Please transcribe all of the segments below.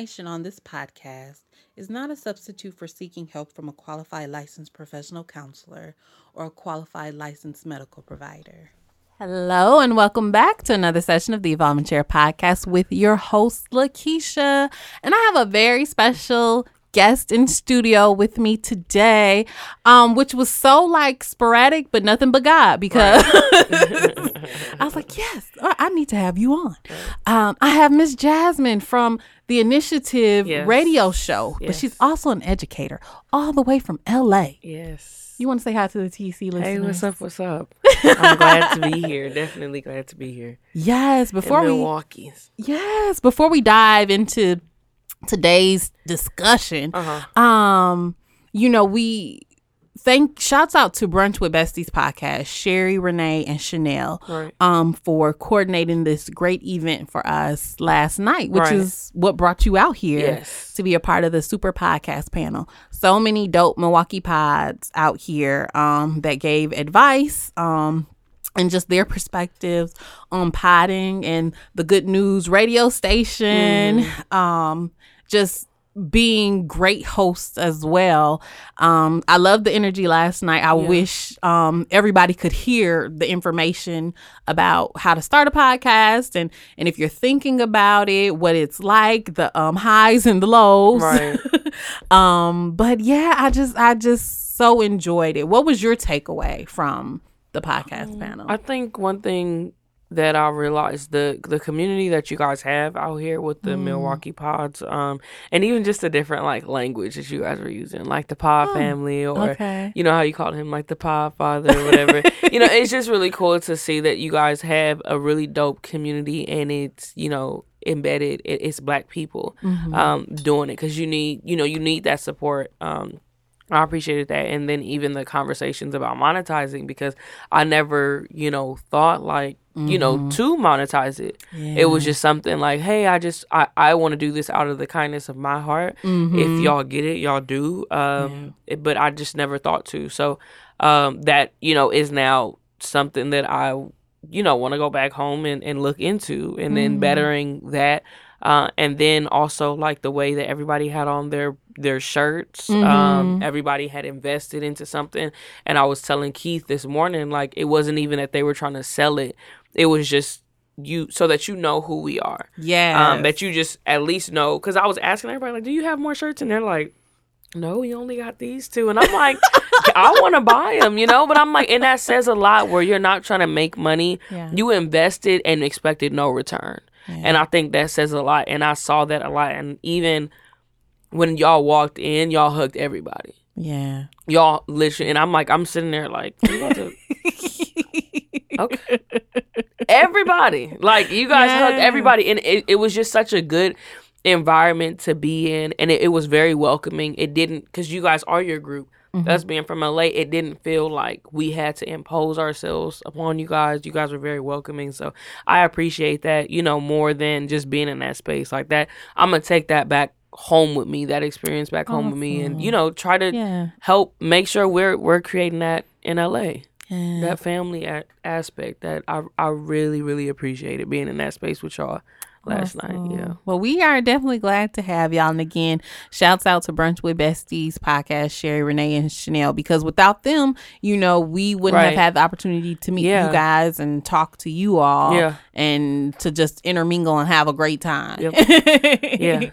Information on this podcast is not a substitute for seeking help from a qualified licensed professional counselor or a qualified licensed medical provider. Hello, and welcome back to another session of the Evolving Chair podcast with your host, Lakiesha. And I have a very special guest in studio with me today, um, which was so like sporadic, but nothing but God because right. I was like, yes, I need to have you on. Um, I have Miss Jasmine from the Initiativ yes. radio show, yes. but she's also an educator all the way from LA. Yes. You want to say hi to the TC listeners? Hey, what's up? What's up? I'm glad to be here. Definitely glad to be here. Yes, before we Milwaukee. Yes, before we dive into today's discussion. Uh-huh. Um, you know, we thank shouts out to Brunch with Besties podcast, Sherry, Renee, and Chanel, right. um, for coordinating this great event for us last night, which right. is what brought you out here yes. to be a part of the super podcast panel. So many dope Milwaukee pods out here um, that gave advice. Um, and just their perspectives on potting and the good news radio station. Mm. Um, just being great hosts as well. Um, I love the energy last night. I yeah. wish um, everybody could hear the information about how to start a podcast and and if you're thinking about it, what it's like, the um, highs and the lows. Right. um, but yeah, I just I just so enjoyed it. What was your takeaway from the podcast um, panel? I think one thing that I realized the the community that you guys have out here with the mm. Milwaukee pods, um, and even just the different like language that you guys are using, like the pod oh, family, or okay. you know how you call him like the pod father or whatever. you know, it's just really cool to see that you guys have a really dope community, and it's you know embedded. It, it's black people mm-hmm. um, doing it because you need you know you need that support. Um, I appreciated that. And then even the conversations about monetizing because I never, you know, thought like. You know, mm-hmm. to monetize it. Yeah. It was just something like, hey, I just, I, I want to do this out of the kindness of my heart. Mm-hmm. If y'all get it, y'all do. Um, yeah. it, but I just never thought to. So um, that, you know, is now something that I, you know, want to go back home and, and look into and mm-hmm. then bettering that. Uh, and then also like the way that everybody had on their their shirts. Mm-hmm. Um, everybody had invested into something, and I was telling Keith this morning like it wasn't even that they were trying to sell it; it was just you so that you know who we are. Yeah, um, that you just at least know. Because I was asking everybody like, "Do you have more shirts?" And they're like. No, we only got these two, and I'm like, I want to buy them, you know. But I'm like, and that says a lot where you're not trying to make money. Yeah. You invested and expected no return. Yeah. And I think that says a lot. And I saw that a lot. And even when y'all walked in, y'all hugged everybody. Yeah. Y'all literally, and I'm like, I'm sitting there like, to... okay. Everybody, like you guys yeah. hugged everybody, and it, it was just such a good environment to be in, and it, it was very welcoming. It didn't because you guys are your group. Mm-hmm. Us being from LA, it didn't feel like we had to impose ourselves upon you guys. You guys were very welcoming. So I appreciate that, you know, more than just being in that space like that. I'm to take that back home with me, that experience back home awesome. with me and, you know, try to yeah. help make sure we're we're creating that in LA. That family a- aspect that I I really really appreciated being in that space with y'all last awesome. night. Yeah. Well, we are definitely glad to have y'all. And again, shouts out to Brunch with Besties podcast, Sherry, Renee, and Chanel, because without them, you know, we wouldn't right. have had the opportunity to meet yeah. you guys and talk to you all yeah. and to just intermingle and have a great time. Yep. yeah.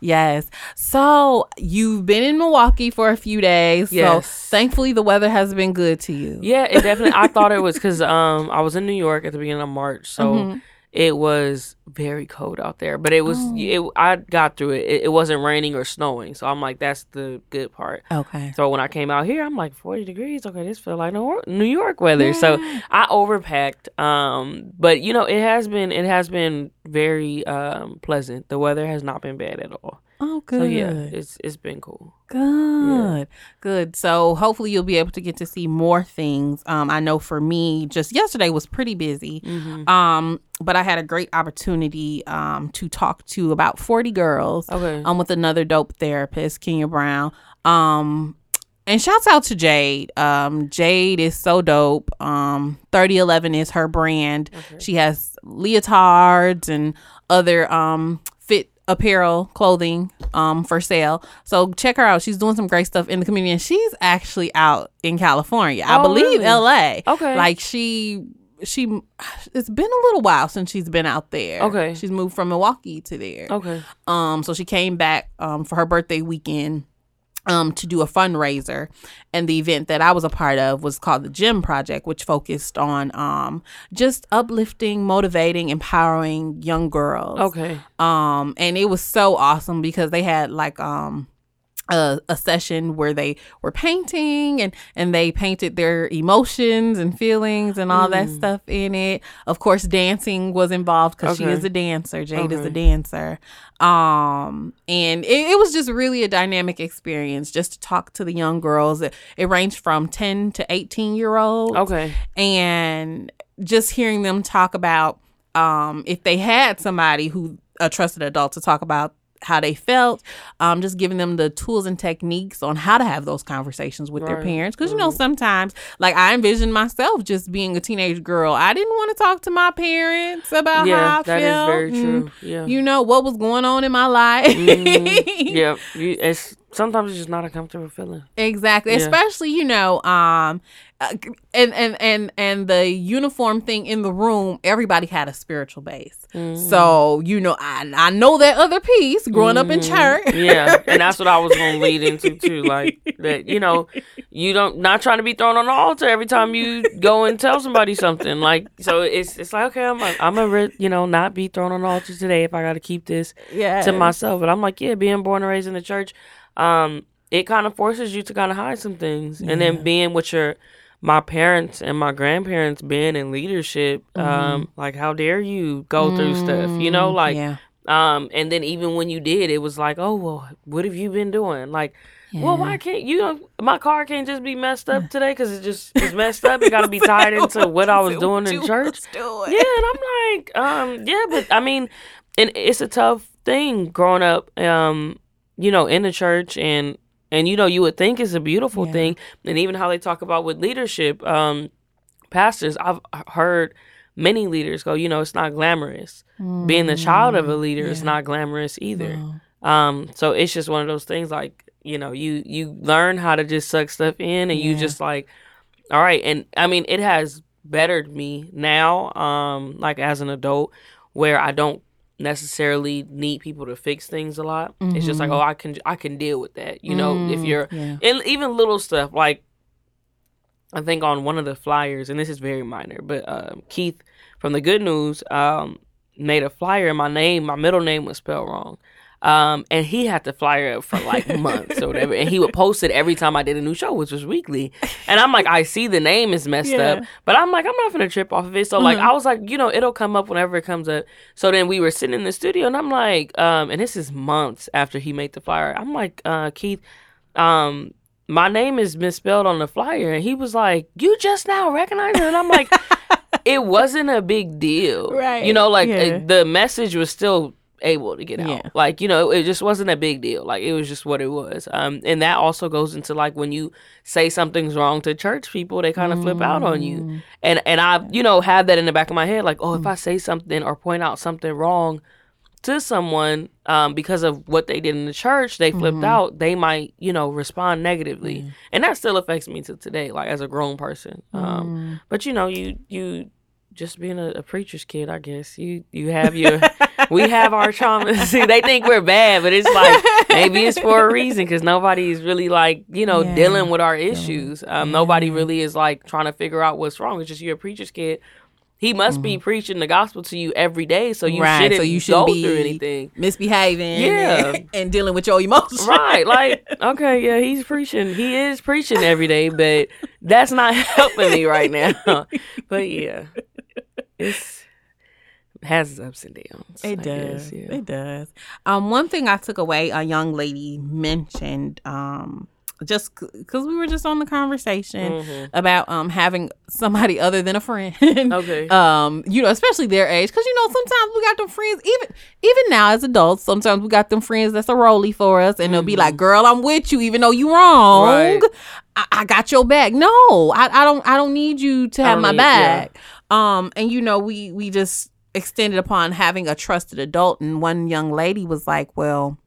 yes. So you've been in Milwaukee for a few days. Yes. So thankfully the weather has been good to you. Yeah, it definitely I thought it was because um I was in New York at the beginning of March. So mm-hmm it was very cold out there, but it was oh. it. I got through it. it. it. wasn't raining or snowing, so I'm like, that's the good part. Okay. So when I came out here, I'm like 40 degrees. Okay, this feel like New York weather. Yeah. So I overpacked. Um, but you know, it has been it has been very um pleasant. The weather has not been bad at all. Oh, good. So yeah, it's it's been cool. Good, yeah. good. So hopefully you'll be able to get to see more things. Um, I know for me, just yesterday was pretty busy. Mm-hmm. Um, but I had a great opportunity um to talk to about forty girls. Okay. Um, with another dope therapist, Kenya Brown. Um, and shouts out to Jade. Um, Jade is so dope. Um, 3011 is her brand. Okay. She has leotards and other um apparel, clothing um for sale. So check her out. She's doing some great stuff in the community and she's actually out in California. I Oh, believe really? LA. Okay. Like she she it's been a little while since she's been out there. Okay. She's moved from Milwaukee to there. Okay. Um, so she came back um for her birthday weekend um to do a fundraiser and the event that I was a part of was called the Gym Project, which focused on um just uplifting, motivating, empowering young girls. Okay. Um and it was so awesome because they had like um a, a session where they were painting and and they painted their emotions and feelings and all that stuff in it. Of course, dancing was involved because she is a dancer. Jade is a dancer. Um, and it, it was just really a dynamic experience just to talk to the young girls. It, it ranged from ten to eighteen year olds Okay. and just hearing them talk about um, if they had somebody who a trusted adult to talk about how they felt um, just giving them the tools and techniques on how to have those conversations with their parents because you know sometimes like i envisioned myself just being a teenage girl i didn't want to talk to my parents about how Yeah, i that is felt very and, true. Yeah. you know what was going on in my life yeah. You, it's sometimes it's just not a comfortable feeling. Exactly. Yeah. Especially, you know, um uh, and and and and the uniform thing in the room, everybody had a spiritual base. Mm-hmm. So, you know, I I know that other piece growing up in church. Mm-hmm. yeah, and that's what I was gonna lead into too. Like that, you know, you don't not trying to be thrown on the altar every time you go and tell somebody something. Like so, it's it's like okay, I'm a, I'm a you know not be thrown on the altar today if I got to keep this yeah. to myself. But I'm like, yeah, being born and raised in the church, um, it kind of forces you to kind of hide some things, and then being with your my parents and my grandparents being in leadership, um, like how dare you go through stuff, you know, like yeah. um, and then even when you did, it was like, oh well, what have you been doing? Like, well, why can't you? Know, my car can't just be messed up today because it just is messed up. It got to be tied into what I was doing in church. Yeah, and I'm like, um, yeah, but I mean, and it's a tough thing growing up, um, you know, in the church and and you know, you would think it's a beautiful Yeah. thing, and even how they talk about with leadership, um, pastors. I've heard many leaders go, you know, it's not glamorous. Being the child of a leader is not glamorous either. Um, so it's just one of those things like, you know, you you learn how to just suck stuff in and you just like all right, and I mean it has bettered me now, um, like as an adult where I don't necessarily need people to fix things a lot. It's just like, oh, I can I can deal with that. You know, if Mm, you're yeah. and even little stuff like I think on one of the flyers, and this is very minor, but um, Keith from the Good News um, made a flyer, and my name, my middle name was spelled wrong. Um, and he had the flyer up for like months or whatever, and he would post it every time I did a new show, which was weekly. And I'm like, I see the name is messed Yeah. up, but I'm like, I'm not gonna trip off of it. So like, I was like, you know, it'll come up whenever it comes up. So then we were sitting in the studio, and I'm like, um, and this is months after he made the flyer. I'm like, uh, Keith, um, my name is misspelled on the flyer, and he was like, you just now recognize it, and I'm like. It wasn't a big deal, Right, You know, like yeah. the message was still able to get out. Yeah. Like, you know, it just wasn't a big deal. Like it was just what it was. Um and that also goes into like when you say something's wrong to church people, they kind of flip out on Mm. you. And and I, you know, have that in the back of my head like, oh, if I say something or point out something wrong to someone um because of what they did in the church, they flipped Mm-hmm. out, they might, you know, respond negatively. Mm. And that still affects me to today like as a grown person. Mm. Um but you know, you you just being a, a preacher's kid, I guess you you have your we have our traumas. they think we're bad, but it's like maybe it's for a reason because nobody is really like you know Yeah. dealing with our issues. Um, Nobody really is like trying to figure out what's wrong. It's just you're a preacher's kid. He must be preaching the gospel to you every day, so you Mm-hmm. right. shouldn't so you go shouldn't be through anything. misbehaving Yeah. and, and dealing with your emotions. Right, like okay, yeah, he's preaching. He is preaching every day, but that's not helping me right now. But yeah, it's has its ups and downs. It I does. guess, yeah. It does. Um, one thing I took away, a young lady mentioned, um, just because we were just on the conversation Mhm. about um having somebody other than a friend. Okay. Um, you know, especially their age, because you know sometimes we got them friends. Even even now as adults, sometimes we got them friends that's a rolly for us, and they'll be like, "Girl, I'm with you, even though you wrong. Right. I, I got your back. No, I, I don't. I don't need you to have my need- yeah. Back." Um, and you know, we we just extended upon having a trusted adult. And one young lady was like, well,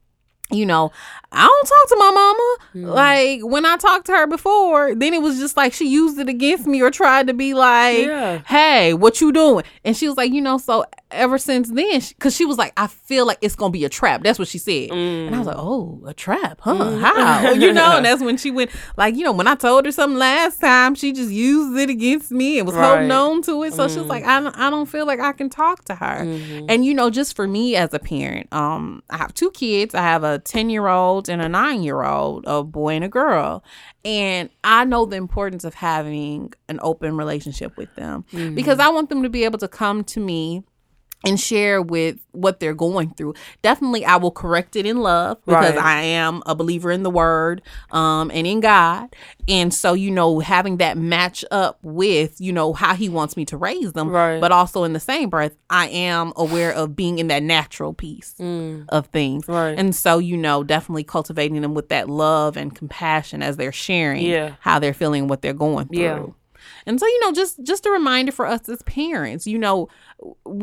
you know, I don't talk to my mama. Mm. Like when I talked to her before, then it was just like she used it against me or tried to be like, yeah. "Hey, what you doing?" And she was like, "You know, so ever since then, because she, she, was like, I feel like it's gonna be a trap. That's what she said, mm. and I was like, Oh, a trap, huh? Mm. How? you know? And that's when she went like, you know, when I told her something last time, she just used it against me and was right. holding on to it. So mm. she was like, I don't, I don't feel like I can talk to her. Mm-hmm. And you know, just for me as a parent, um, I have two kids. I have a ten year old and a nine year old, a boy and a girl, and I know the importance of having an open relationship with them mm-hmm. because I want them to be able to come to me and share with what they're going through. Definitely, I will correct it in love because right. I am a believer in the word um, and in God. And so, you know, having that match up with, you know, how he wants me to raise them. Right. But also in the same breath, I am aware of being in that natural piece mm. of things. Right. And so, you know, definitely cultivating them with that love and compassion as they're sharing yeah. how they're feeling, what they're going through. Yeah. And so, you know, just just a reminder for us as parents, you know,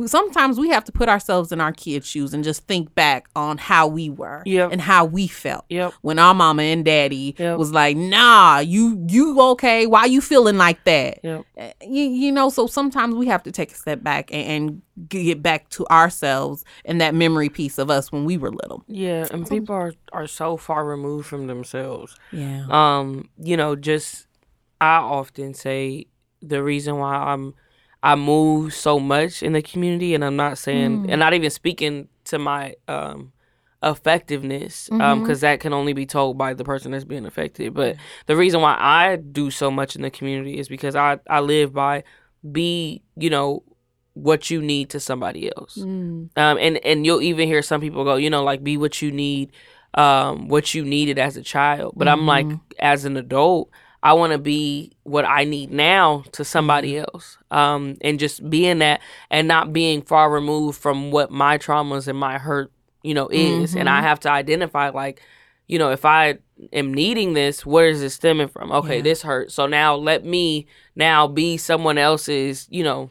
sometimes we have to put ourselves in our kids' shoes and just think back on how we were yep. and how we felt yep. when our mama and daddy yep. was like, "Nah, you you okay? Why you feeling like that?" Yep. Eh, you, you know, so sometimes we have to take a step back and, and get back to ourselves and that memory piece of us when we were little. Yeah, and people are are so far removed from themselves. Yeah. Um, you know, just I often say the reason why I'm I move so much in the community, and I'm not saying, mm. and not even speaking to my um, effectiveness, because um, mm-hmm. um, that can only be told by the person that's being affected. But the reason why I do so much in the community is because I I live by be you know what you need to somebody else, mm. um, and and you'll even hear some people go, you know, like be what you need, um, what you needed as a child. But mm-hmm. I'm like, mm-hmm. as an adult. I want to be what I need now to somebody mm-hmm. else. Um, and just being that and not being far removed from what my traumas and my hurt, you know, is. Mm-hmm. And I mm-hmm. have to identify, like, you know, if I am needing this, where is it stemming from? Okay, yeah. this hurt. So now let me now be someone else's, you know,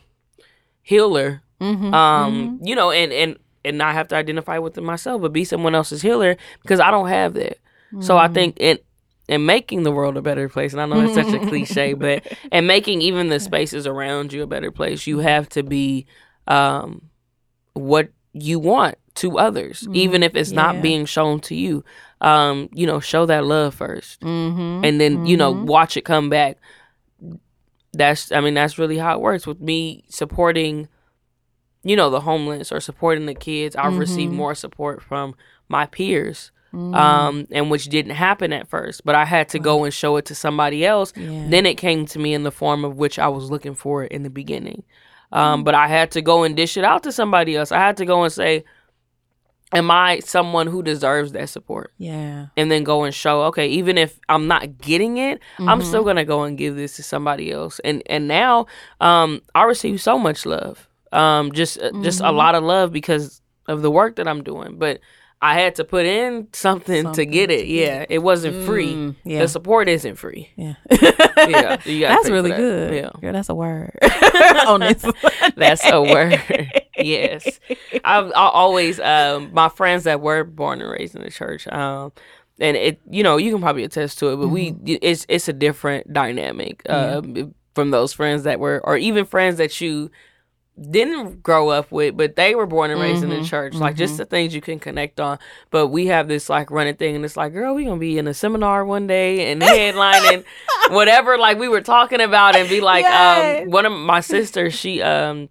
healer. Mm-hmm. Um, mm-hmm. you know, and, and, and not have to identify with it myself, but be someone else's healer because I don't have that. So I mm-hmm. think, and and making the world a better place. And I know it's such a cliche, but and making even the spaces around you a better place, you have to be um, what you want to others, mm-hmm. even if it's yeah. not being shown to you. Um, you know, show that love 1st mm-hmm. and then mm-hmm. you know mm-hmm. watch it come back. That's I mean that's really how it works with me supporting. You know the homeless or supporting the kids. I've received mm-hmm. more support from my peers Mm. Um, and which didn't happen at first, but I had to go and show it to somebody else. Yeah. Then it came to me in the form of which I was looking for it in the beginning. Um, mm. but I had to go and dish it out to somebody else. I had to go and say, Am I someone who deserves that support? Yeah. And then go and show, okay, even if I'm not getting it, mm-hmm. I'm still gonna go and give this to somebody else. And and now um I receive so much love. Um just mm-hmm. just a mm-hmm. lot of love because of the work that I'm doing. But I had to put in something, something to get it. Yeah, it wasn't mm, free. Yeah. The support isn't free. Yeah, yeah. that's really that. good. Yeah, Girl, that's a word. That's a word. yes, I've I always um, my friends that were born and raised in the church. Um, and it, you know, you can probably attest to it, but mm-hmm. we, it's it's a different dynamic uh, yeah. from those friends that were, or even friends that you didn't grow up with, but they were born and raised mm-hmm, in the mm-hmm. church. Mm-hmm. Like just mm-hmm. the things you can connect on. But we have this like running thing, and it's like, girl, we gonna be in a seminar one day and headlining whatever. Like we were talking about, and be like, um, one of my sisters, she um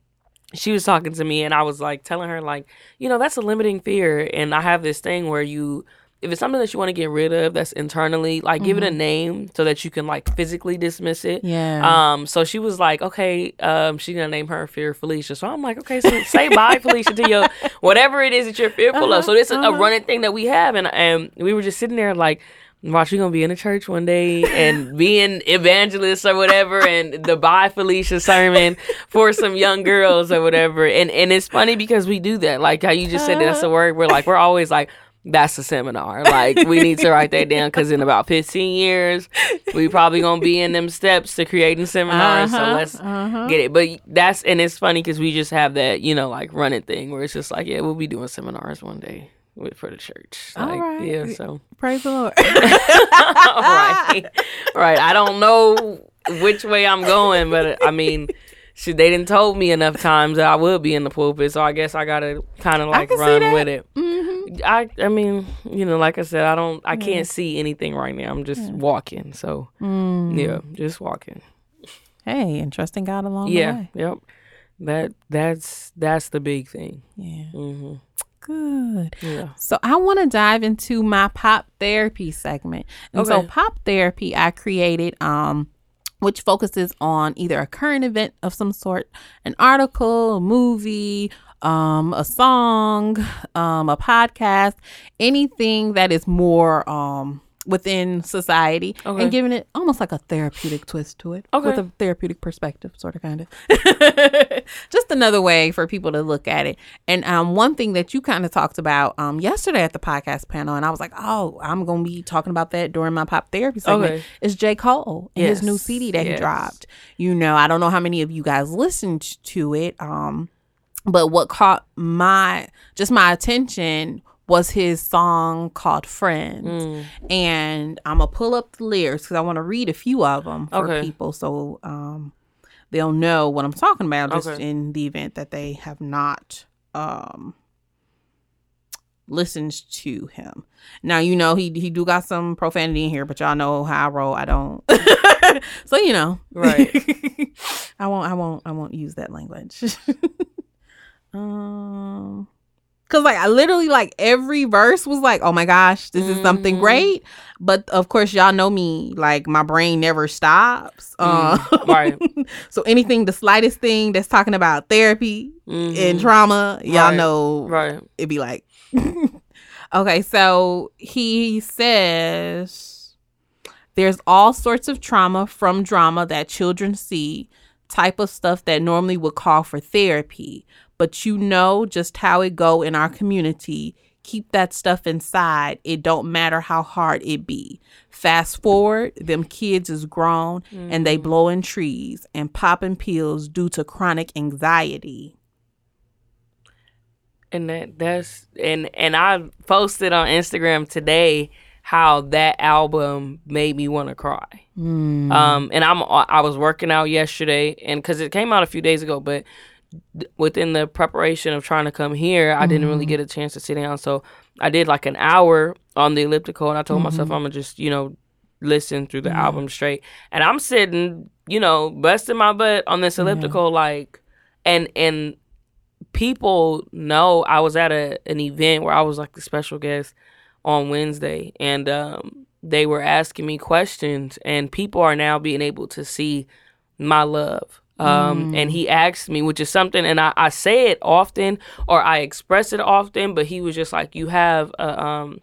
she was talking to me and I was like telling her like, you know, that's a limiting fear and I have this thing where you if it's something that you want to get rid of that's internally like mm-hmm. give it a mm-hmm. name so that you can like physically dismiss it yeah um so she was like okay um she's gonna name her fear felicia so i'm like okay so say bye felicia to your whatever it is that you're fearful uh-huh, of so this is uh-huh. a running thing that we have and and we were just sitting there like Watch, you gonna be in a church one day and being evangelist or whatever, and the bye Felicia sermon for some young girls or whatever. And and it's funny because we do that, like how you just said that's a word. We're like we're always like that's a seminar. Like we need to write that down because in about 15 years, we probably gonna be in them steps to creating seminars. Uh-huh, so let's uh-huh. get it. But that's and it's funny because we just have that you know like running thing where it's just like yeah we'll be doing seminars one day for the church. Like, All right. Yeah. So praise the Lord. right. Right. I don't know which way I'm going, but I mean she, they didn't told me enough times that I would be in the pulpit, so I guess I gotta kind of like run with it. Mm-hmm. I I mean, you know, like I said, I don't, I can't see anything right now. I'm just yeah. walking, so mm. yeah, just walking. Hey, and trusting God along yeah, the way. Yep. That that's that's the big thing. Yeah. Mm-hmm. Good. Yeah. So I want to dive into my pop therapy segment. And okay. so pop therapy I created um which focuses on either a current event of some sort, an article, a movie, um, a song, um, a podcast, anything that is more um, within society okay. and giving it almost like a therapeutic twist to it okay. with a therapeutic perspective sort of kind of just another way for people to look at it and um, one thing that you kind of talked about um, yesterday at the podcast panel and i was like oh i'm gonna be talking about that during my pop therapy segment okay. is j cole and yes. his new cd that yes. he dropped you know i don't know how many of you guys listened to it um, but what caught my just my attention was his song called Friends. Mm. And I'm going to pull up the lyrics because I want to read a few of them for okay. people so um, they'll know what I'm talking about just okay. in the event that they have not um, listened to him. Now, you know, he, he do got some profanity in here, but y'all know how I roll. I don't. so, you know. Right. I won't, I won't, I won't use that language. um, Cause like I literally like every verse was like, oh my gosh, this is something mm-hmm. great. But of course, y'all know me, like my brain never stops. Mm, uh, right. so anything, the slightest thing that's talking about therapy mm-hmm. and trauma, y'all right. know, right? It'd be like, okay. So he says, there's all sorts of trauma from drama that children see, type of stuff that normally would call for therapy but you know just how it go in our community keep that stuff inside it don't matter how hard it be fast forward them kids is grown mm. and they mm-hmm. blowing trees and popping pills due to chronic anxiety and that that's and and i posted on instagram today how that album made me want to cry mm. um and i'm i was working out yesterday and because it came out a few days ago but within the preparation of trying to come here, I mm-hmm. didn't really mm-hmm. get a chance to sit down. So I did like an hour on the elliptical, and I told mm-hmm. myself I'm gonna just you know listen through the mm-hmm. album straight. And I'm sitting, you know, busting my butt on this elliptical, like, and and people know I was at a an event where I was like the special guest on Wednesday, and um, they were asking me questions, and people are now being able to see my love um, mm. and he asked me, which is something, and I, I say it often or I express it often, but he was just like, you have, a, um,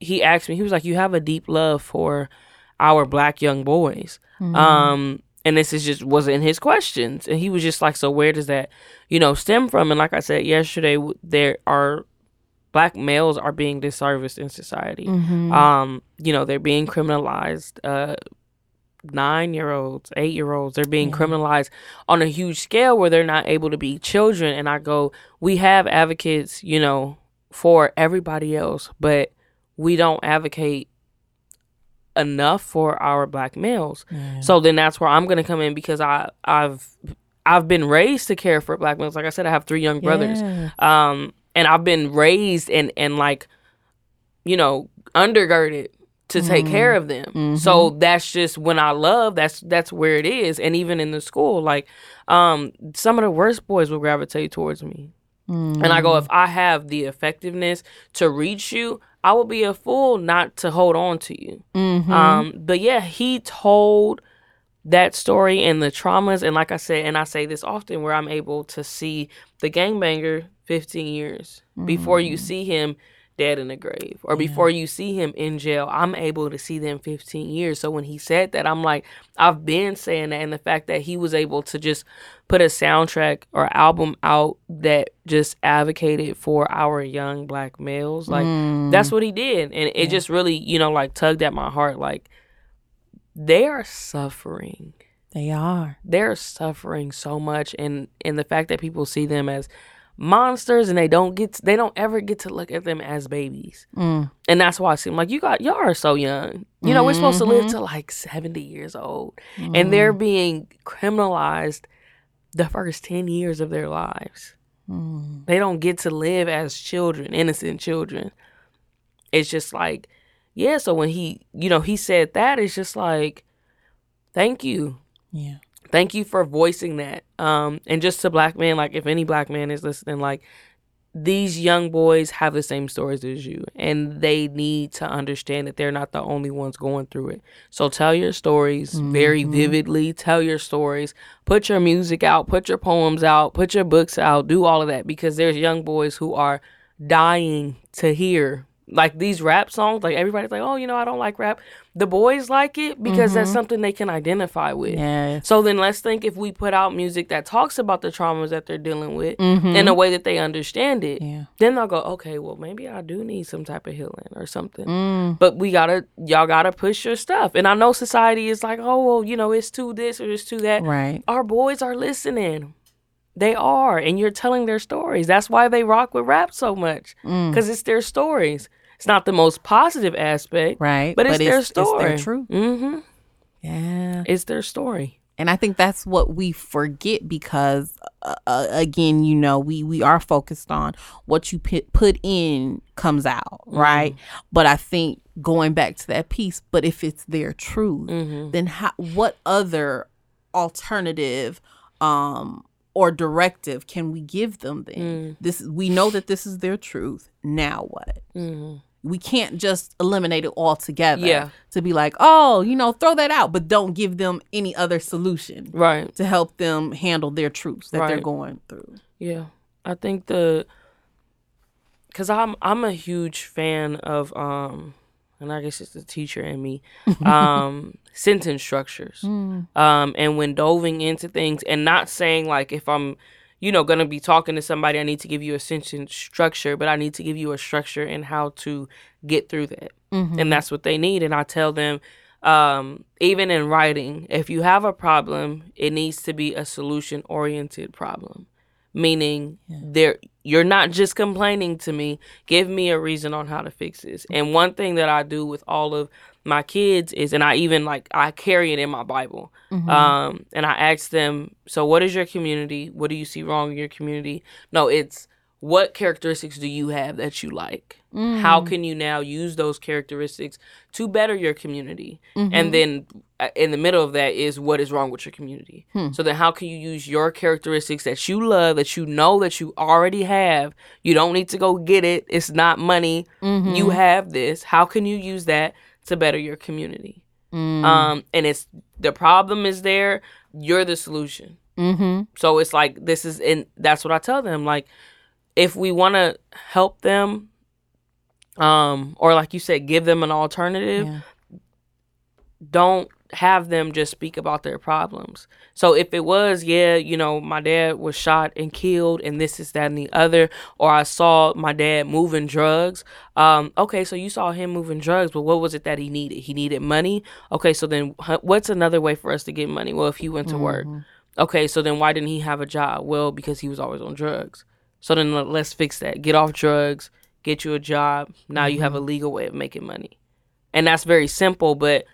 he asked me, he was like, you have a deep love for our black young boys. Mm. Um, and this is just was in his questions, and he was just like, so where does that, you know, stem from? And like I said yesterday, there are black males are being disserviced in society. Mm-hmm. Um, you know, they're being criminalized. Uh, nine year olds, eight year olds, they're being mm-hmm. criminalized on a huge scale where they're not able to be children. And I go, we have advocates, you know, for everybody else, but we don't advocate enough for our black males. So then that's where I'm gonna come in because I I've I've been raised to care for black males. Like I said, I have three young brothers. Yeah. Um and I've been raised and and like, you know, undergirded to mm-hmm. take care of them. Mm-hmm. So that's just when I love that's that's where it is. And even in the school, like um some of the worst boys will gravitate towards me. Mm-hmm. And I go, if I have the effectiveness to reach you, I will be a fool not to hold on to you. Mm-hmm. Um, but yeah, he told that story and the traumas, and like I said, and I say this often, where I'm able to see the gangbanger 15 years before you mm. see him dead in the grave. Or before you see him in jail i'm able to see them 15 years. So when he said that i'm like i've been saying that. And the fact that he was able to just put a soundtrack or album out that just advocated for our young black males like mm. that's what he did. And it yeah. just really you know like tugged at my heart like they are suffering. They are. They're suffering so much. And and the fact that people see them as monsters and they don't get to, they don't ever get to look at them as babies mm. and that's why i seem like you got y'all are so young you know mm-hmm. we're supposed to live mm-hmm. to like 70 years old mm. and they're being criminalized the first 10 years of their lives mm. they don't get to live as children innocent children it's just like yeah so when he you know he said that it's just like thank you yeah thank you for voicing that. Um, and just to black men, like if any black man is listening, like these young boys have the same stories as you, and they need to understand that they're not the only ones going through it. So tell your stories mm-hmm. very vividly. Tell your stories. Put your music out. Put your poems out. Put your books out. Do all of that because there's young boys who are dying to hear like these rap songs. Like everybody's like, oh, you know, I don't like rap the boys like it because mm-hmm. that's something they can identify with. Yes. So then let's think if we put out music that talks about the traumas that they're dealing with mm-hmm. in a way that they understand it, yeah. then they'll go, okay, well maybe I do need some type of healing or something. Mm. But we gotta, y'all gotta push your stuff. And I know society is like, oh, well, you know, it's too this or it's too that. Right. Our boys are listening. They are, and you're telling their stories. That's why they rock with rap so much because mm. it's their stories. It's not the most positive aspect, right? But it's but their it's, story. It's their. Mm-hmm. Yeah, it's their story. And I think that's what we forget because, uh, uh, again, you know, we we are focused on what you put put in comes out, mm-hmm. right? But I think going back to that piece, but if it's their truth, mm-hmm. then how, what other alternative um or directive can we give them then? Mm. This we know that this is their truth. Now what? Mm-hmm we can't just eliminate it altogether. Yeah. To be like, oh, you know, throw that out, but don't give them any other solution. Right. To help them handle their truths that right. they're going through. Yeah. I think the cuz I'm I'm a huge fan of um and I guess it's the teacher in me um sentence structures. Mm. Um and when doving into things and not saying like if I'm you know, going to be talking to somebody, I need to give you a sentence structure, but I need to give you a structure and how to get through that. Mm-hmm. And that's what they need. And I tell them, um, even in writing, if you have a problem, it needs to be a solution oriented problem. Meaning yeah. there you're not just complaining to me. Give me a reason on how to fix this. And one thing that I do with all of my kids is and I even like I carry it in my Bible. Mm-hmm. Um and I ask them, so what is your community? What do you see wrong in your community? No, it's what characteristics do you have that you like? Mm. How can you now use those characteristics to better your community? Mm-hmm. And then uh, in the middle of that is what is wrong with your community. Hmm. So then how can you use your characteristics that you love, that you know that you already have? You don't need to go get it. It's not money. Mm-hmm. You have this. How can you use that to better your community. Mm. Um, and it's the problem is there. You're the solution. Mm-hmm. So it's like this is, and that's what I tell them. Like, if we want to help them, um, or like you said, give them an alternative. Yeah. Don't have them just speak about their problems. So if it was, yeah, you know, my dad was shot and killed and this is that and the other, or I saw my dad moving drugs. Um, okay, so you saw him moving drugs, but what was it that he needed? He needed money. Okay, so then what's another way for us to get money? Well, if he went to mm-hmm. work. Okay, so then why didn't he have a job? Well, because he was always on drugs. So then let's fix that. Get off drugs, get you a job. Now mm-hmm. you have a mm-hmm. legal way of making money. And that's very simple, but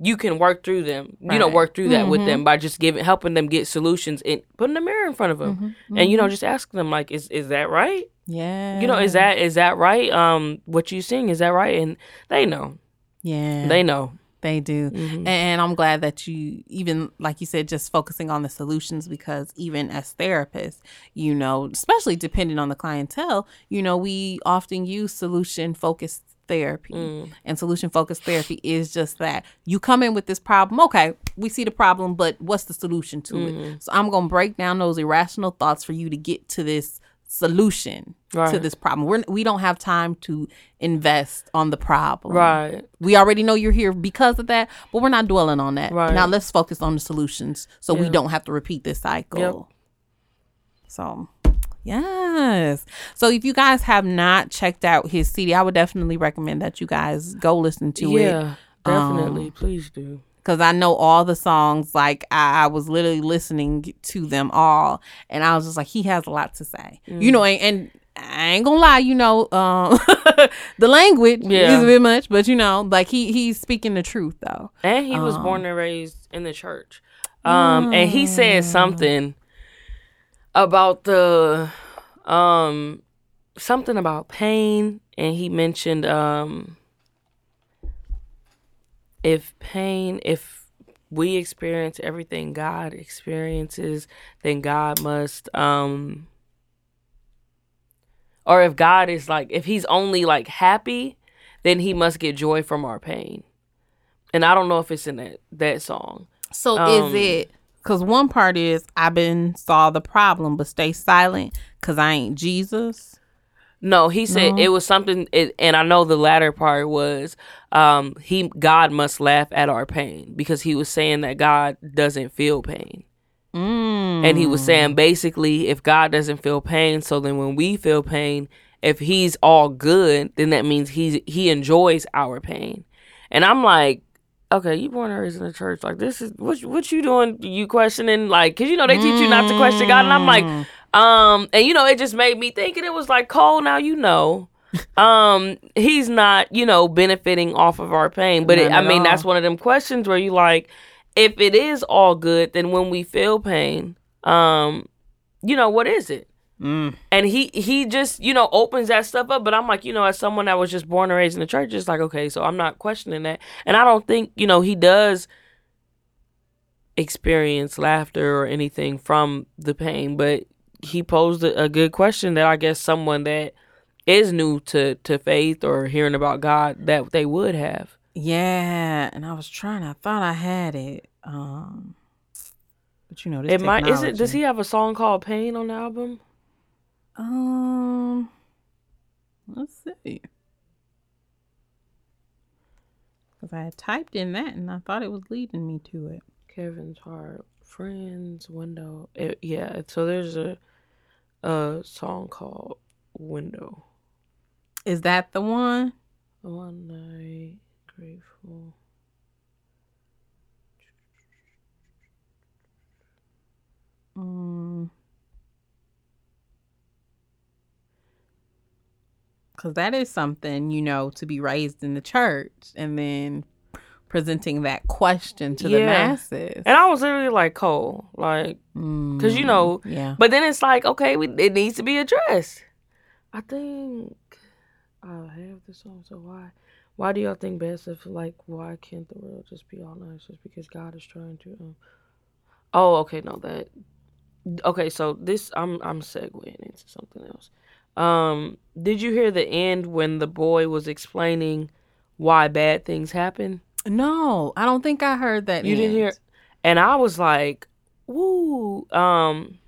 you can work through them. Right. You know, work through that mm-hmm. with them by just giving, helping them get solutions and putting a mirror in front of them, mm-hmm. and you know, mm-hmm. just asking them like, "Is is that right? Yeah. You know, is that is that right? Um, what you seeing is that right? And they know. Yeah. They know. They do. Mm-hmm. And I'm glad that you, even like you said, just focusing on the solutions because even as therapists, you know, especially depending on the clientele, you know, we often use solution focused therapy. Mm. And solution focused therapy is just that. You come in with this problem, okay, we see the problem, but what's the solution to mm. it? So I'm going to break down those irrational thoughts for you to get to this solution Right. to this problem. We're we don't have time to invest on the problem. Right. We already know you're here because of that, but we're not dwelling on that. Right. Now let's focus on the solutions so we don't have to repeat this cycle. Yep. So, yes. So if you guys have not checked out his CD, I would definitely recommend that you guys go listen to it yeah. Definitely. Um, Please do. Because I know all the songs. Like I, I was literally listening to them all, and I was just like, he has a lot to say, Mm. you know. And, and I ain't gonna lie, you know, um, the language Yeah. is a bit much, but you know, like he he's speaking the truth though. And he was born and raised in the church. Um, and he said something about the um something about pain and he mentioned um if pain if we experience everything God experiences, then God must um or if God is like if he's only like happy, then he must get joy from our pain. And I don't know if it's in that that song. So Um, is it? Because one part is I've been saw the problem, but stay silent because I ain't Jesus. No, he said No? it was something, it, and I know the latter part was um, he God must laugh at our pain because he was saying that God doesn't feel pain, Mm. and he was saying basically if God doesn't feel pain, so then when we feel pain, if He's all good, then that means He's He enjoys our pain, and I'm like. Okay, you born and raised in the church. Like this is what what you doing? You questioning like because you know they teach you not to question God, and I'm like, um, and you know, it just made me think, and it was like, Cole, now you know, um, he's not, you know, benefiting off of our pain. But it, I mean, all. that's one of them questions where you like, if it is all good, then when we feel pain, um, you know, what is it? Mm. And he he just you know opens that stuff up, but I'm like you know as someone that was just born and raised in the church, it's like okay, so I'm not questioning that, and I don't think you know he does experience laughter or anything from the pain, but he posed a, a good question that I guess someone that is new to to faith or hearing about God that they would have. Yeah, and I was trying. I thought I had it. Um, but you know, this It might is it does he have a song called Pain on the album? Um, let's see. Because I typed in that and I thought it was leading me to it. Kevin's Heart, Friends, Window. It, yeah, so there's a a song called Window. Is that the one? One night, grateful. Mm. Because that is something, you know, to be raised in the church and then presenting that question to the masses. And I was literally like, Cole, like, because you know, Mm, yeah. but then it's like, okay, we, it needs to be addressed. I think I have this song. So why, why do y'all think best if like, why can't the world just be all nice just because God is trying to? Um... Oh, okay, no, that. Okay, so this I'm I'm segueing into something else. Um, did you hear the end when the boy was explaining why bad things happen? No, I don't think I heard that. You didn't hear, and I was like, "Woo!" Um.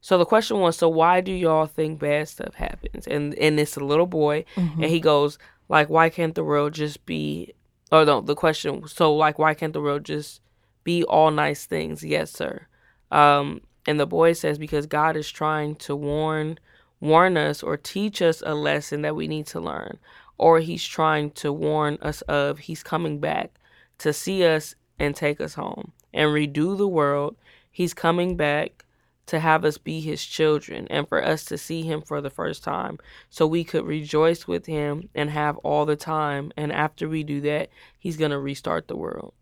So the question was, so why do y'all think bad stuff happens? And and it's a little boy, Mhm. and he goes like, "Why can't the world just be?" Or no, the question. So like, why can't the world just be all nice things? Yes, sir. Um, and the boy says because God is trying to warn warn us or teach us a lesson that we need to learn, or He's trying to warn us of He's coming back to see us and take us home and redo the world. He's coming back to have us be his children and for us to see him for the first time so we could rejoice with him and have all the time. And after we do that, he's going to restart the world.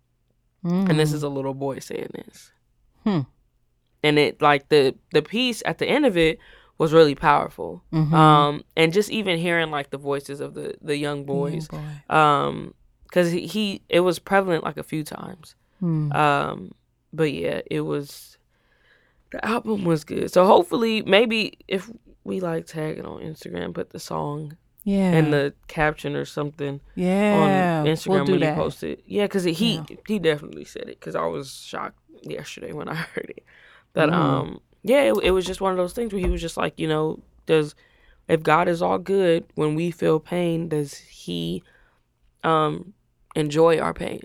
And this is a little boy saying this. Hmm. And it like the the piece at the end of it was really powerful. Mhm. Um and just even hearing like the voices of the the young boys boy. um because he, it was prevalent like a few times Hmm. um but yeah it was the album was good so hopefully maybe if we like tag it on instagram put the song yeah. and the caption or something yeah. on instagram we'll when you post it yeah because he Yeah. he definitely said it because i was shocked yesterday when i heard it but Mm. um yeah, it, it was just one of those things where he was just like, you know, does if God is all good when we feel pain, does He um enjoy our pain?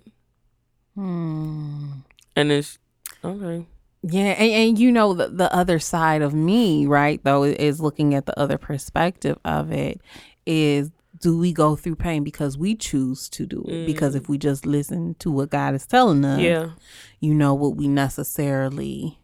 Hmm. And it's okay. Yeah, and, and you know the the other side of me, right? Though is looking at the other perspective of it. Is do we go through pain because we choose to do it? Because if we just listen to what God is telling us, Yeah. you know, would we necessarily,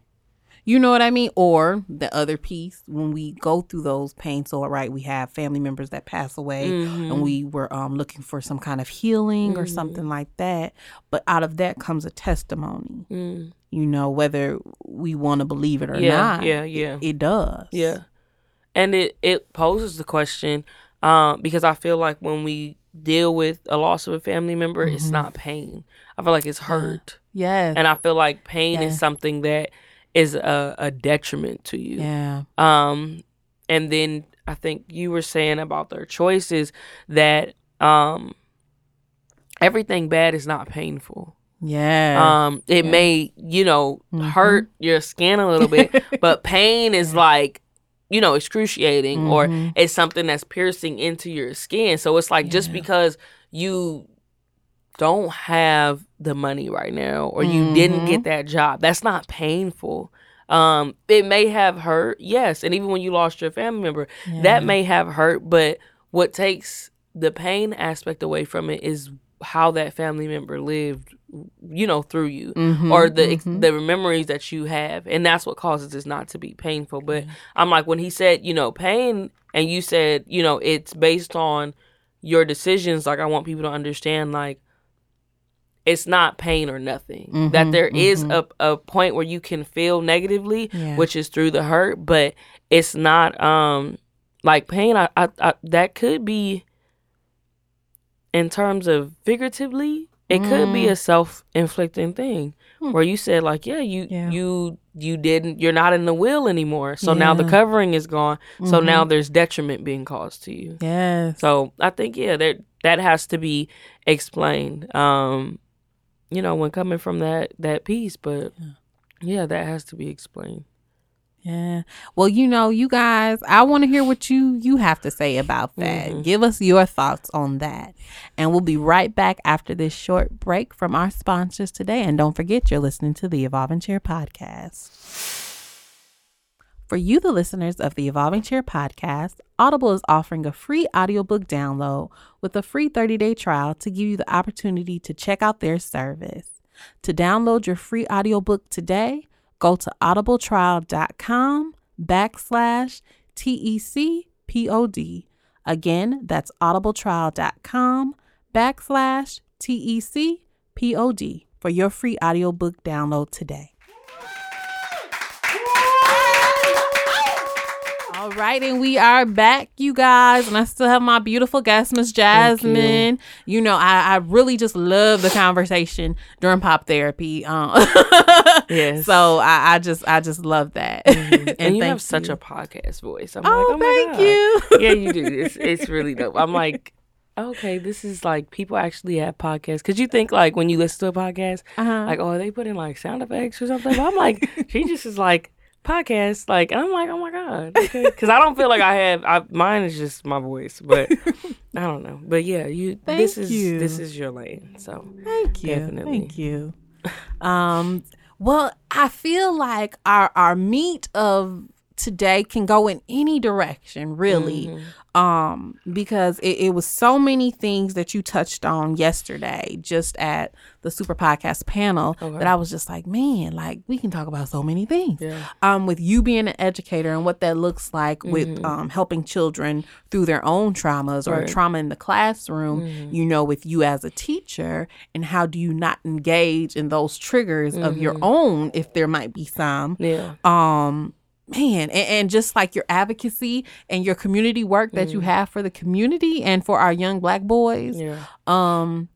you know what I mean? Or the other piece, when we go through those pains, so right, we have family members that pass away Mm-hmm. and we were um, looking for some kind of healing or something like that. But out of that comes a testimony, Mm. you know, whether we want to believe it or Yeah, not. yeah, yeah. It does. Yeah. And it, it poses the question, um, because I feel like when we deal with a loss of a family member, it's Mm-hmm. not pain. I feel like it's hurt. Yes. And I feel like pain Yeah. is something that is a, a detriment to you. yeah. Um, and then I think you were saying about their choices that um, everything bad is not painful. Yeah. Um, it may, you know, hurt your skin a little bit, but pain is like, you know, excruciating or it's something that's piercing into your skin. So it's like just because you don't have the money right now or you didn't get mm-hmm. that job, that's not painful. Um, it may have hurt, yes, and even when you lost your family member, that may have hurt, but what takes the pain aspect away from it is how that family member lived you know through you mm-hmm, or the ex mm-hmm. the memories that you have and that's what causes this not to be painful but i'm like when he said you know pain and you said you know it's based on your decisions like i want people to understand like it's not pain or nothing. That mm-hmm, there is mm-hmm. a, a point where you can feel negatively Yeah. which is through the hurt but it's not um like pain. I, I, I that could be in terms of figuratively it could be mm. a self-inflicting thing hmm. where you said like yeah you Yeah. you you didn't you're not in the will anymore. So now the covering is gone. So now mm-hmm. there's detriment being caused to you. Yes. so I think yeah, that that has to be explained. Um, you know, when coming from that that piece, but yeah, that has to be explained. Yeah. Well, you know, you guys, I want to hear what you you have to say about that. Mm-hmm. Give us your thoughts on that. And we'll be right back after this short break from our sponsors today. And don't forget you're listening to the Evolving Chair podcast. For you, the listeners of the Evolving Chair podcast, Audible is offering a free audiobook download with a free 30 day trial to give you the opportunity to check out their service. To download your free audiobook today, go to audibletrial.com backslash TECPOD. Again, that's audibletrial.com backslash TECPOD for your free audiobook download today. All right, and we are back, you guys, and I still have my beautiful guest, Miss Jasmine. You. know, I, I really just love the conversation during pop therapy. Um, Yes. so I, I just, I just love that. and, and you have such you. a podcast voice. I'm Oh, like, oh thank you. yeah, you do. It's it's really dope. I'm like, okay, this is like people actually have podcasts. Cause you think like when you listen to a podcast, Uh-huh. like, oh, are they put in like sound effects or something? But I'm like, she just is like podcast. Like, and I'm like, oh my god, okay. Cause I don't feel like I have. I, mine is just my voice, but I don't know. But yeah, you. this Thank is you. this is your lane. So Thank you. Definitely. Thank you. Um, well, I feel like our our meat of today can go in any direction, really. Mm-hmm. Um, because it, it was so many things that you touched on yesterday, just at the Super Podcast panel, that I was just like, man, like we can talk about so many things. Yeah. Um, with you being an educator and what that looks like with Mm-hmm. um helping children through their own traumas or Right. trauma in the classroom, Mm-hmm. you know, with you as a teacher, and how do you not engage in those triggers of your Mm-hmm. own if there might be some yeah, um man and, and just like your advocacy and your community work that you have for the community and for our young black boys Mm. yeah. um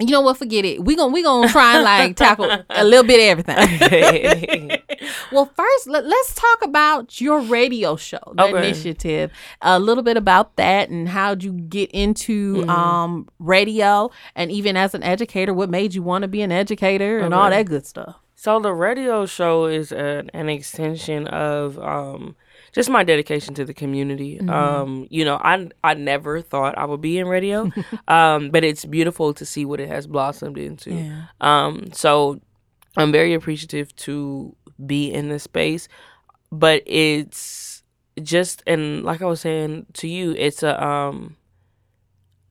you know what forget it we gonna we gonna try and like tackle a little bit of everything well first let, let's talk about your radio show the Okay. Initiativ a little bit about that and how'd you get into um radio and even as an educator what made you want to be an educator and all that good stuff So the radio show is an, an extension of um, just my dedication to the community. Mm-hmm. Um, you know, I I never thought I would be in radio, um, but it's beautiful to see what it has blossomed into. Yeah. Um, so I'm very appreciative to be in this space, but it's just and like I was saying to you, it's a um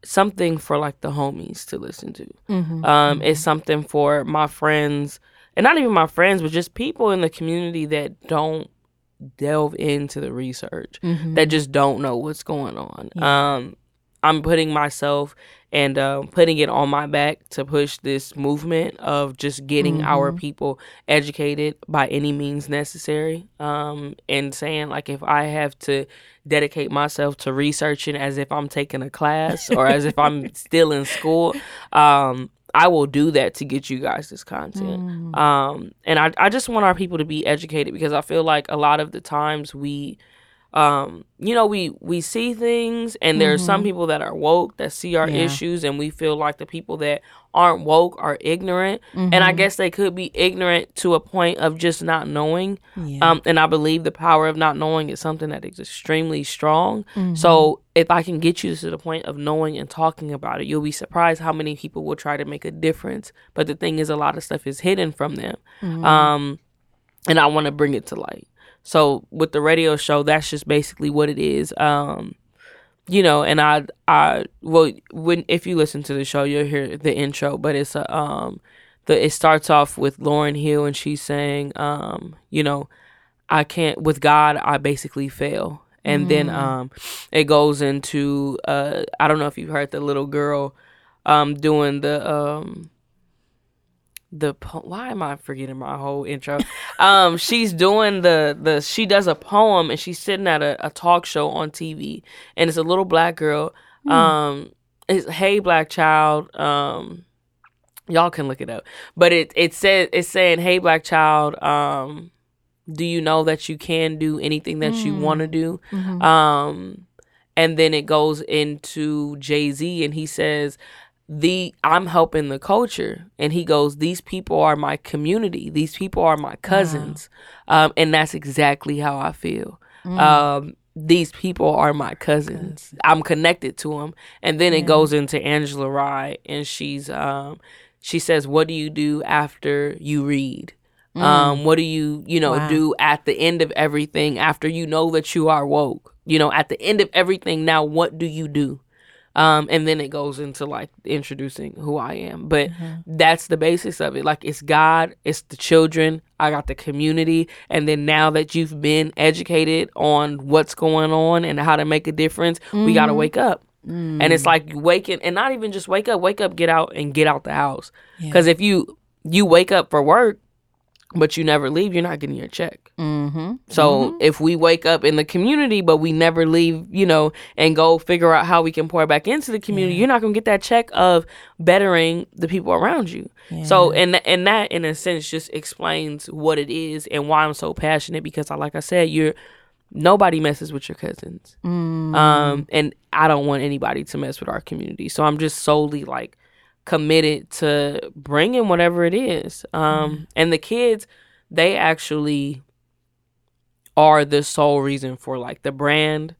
something for like the homies to listen to. Mm-hmm. Um, mm-hmm. It's something for my friends, and not even my friends, but just people in the community that don't delve into the research, mm-hmm. that just don't know what's going on. Yeah. Um, I'm putting myself and uh, putting it on my back to push this movement of just getting mm-hmm. our people educated by any means necessary. Um, and saying, like, if I have to dedicate myself to researching as if I'm taking a class or as if I'm still in school, um, I will do that to get you guys this content. Mm. Um, and I, I just want our people to be educated because I feel like a lot of the times we um, you know, we we see things, and there are some mm-hmm. people that are woke that see our yeah. issues, and we feel like the people that aren't woke are ignorant. Mm-hmm. And I mm-hmm. guess they could be ignorant to a point of just not knowing. Yeah. Um, and I believe the power of not knowing is something that is extremely strong. Mm-hmm. So if I can get you to the point of knowing and talking about it, you'll be surprised how many people will try to make a difference. But the thing is, a lot of stuff is hidden from them. Mm-hmm. Um, and I want to bring it to light. So with the radio show, that's just basically what it is. Um, you know, and I, I, well, when if you listen to the show, you'll hear the intro, but it's a, um, the it starts off with Lauryn Hill and she's saying, um, you know, I can't with God, I basically fail, and mm. then um, it goes into, uh, I don't know if you've heard the little girl, um, doing the um the po- why am I forgetting my whole intro? um, she's doing the the she does a poem and she's sitting at a, a talk show on TV and it's a little black girl. Mm. Um, it's hey black child. Um, y'all can look it up, but it it says it's saying hey black child. Um, do you know that you can do anything that mm. you want to do? Mm-hmm. Um, and then it goes into Jay Z and he says the I'm helping the culture. And he goes, These people are my community. These people are my cousins. Wow. Um, and that's exactly how I feel. Mm. Um, these people are my cousins. I'm connected to them. And then yeah. it goes into Angela Rye and she's um she says, What do you do after you read? Mm. Um, what do you, you know, wow. do at the end of everything after you know that you are woke? You know, at the end of everything, now what do you do? Um, and then it goes into like introducing who I am. But mm-hmm. that's the basis of it. Like it's God, it's the children, I got the community, and then now that you've been educated on what's going on and how to make a difference, mm-hmm. we gotta wake up. Mm. And it's like waking and not even just wake up, wake up, get out and get out the house. Because yeah. if you you wake up for work, but you never leave, you're not getting your check. Mm-hmm. So mm-hmm. if we wake up in the community, but we never leave, you know, and go figure out how we can pour back into the community, yeah. you're not gonna get that check of bettering the people around you. Yeah. So and and that in a sense just explains what it is and why I'm so passionate because I like I said, you're nobody messes with your cousins, mm. um, and I don't want anybody to mess with our community. So I'm just solely like committed to bringing whatever it is. Um, mm. And the kids, they actually are the sole reason for like the brand.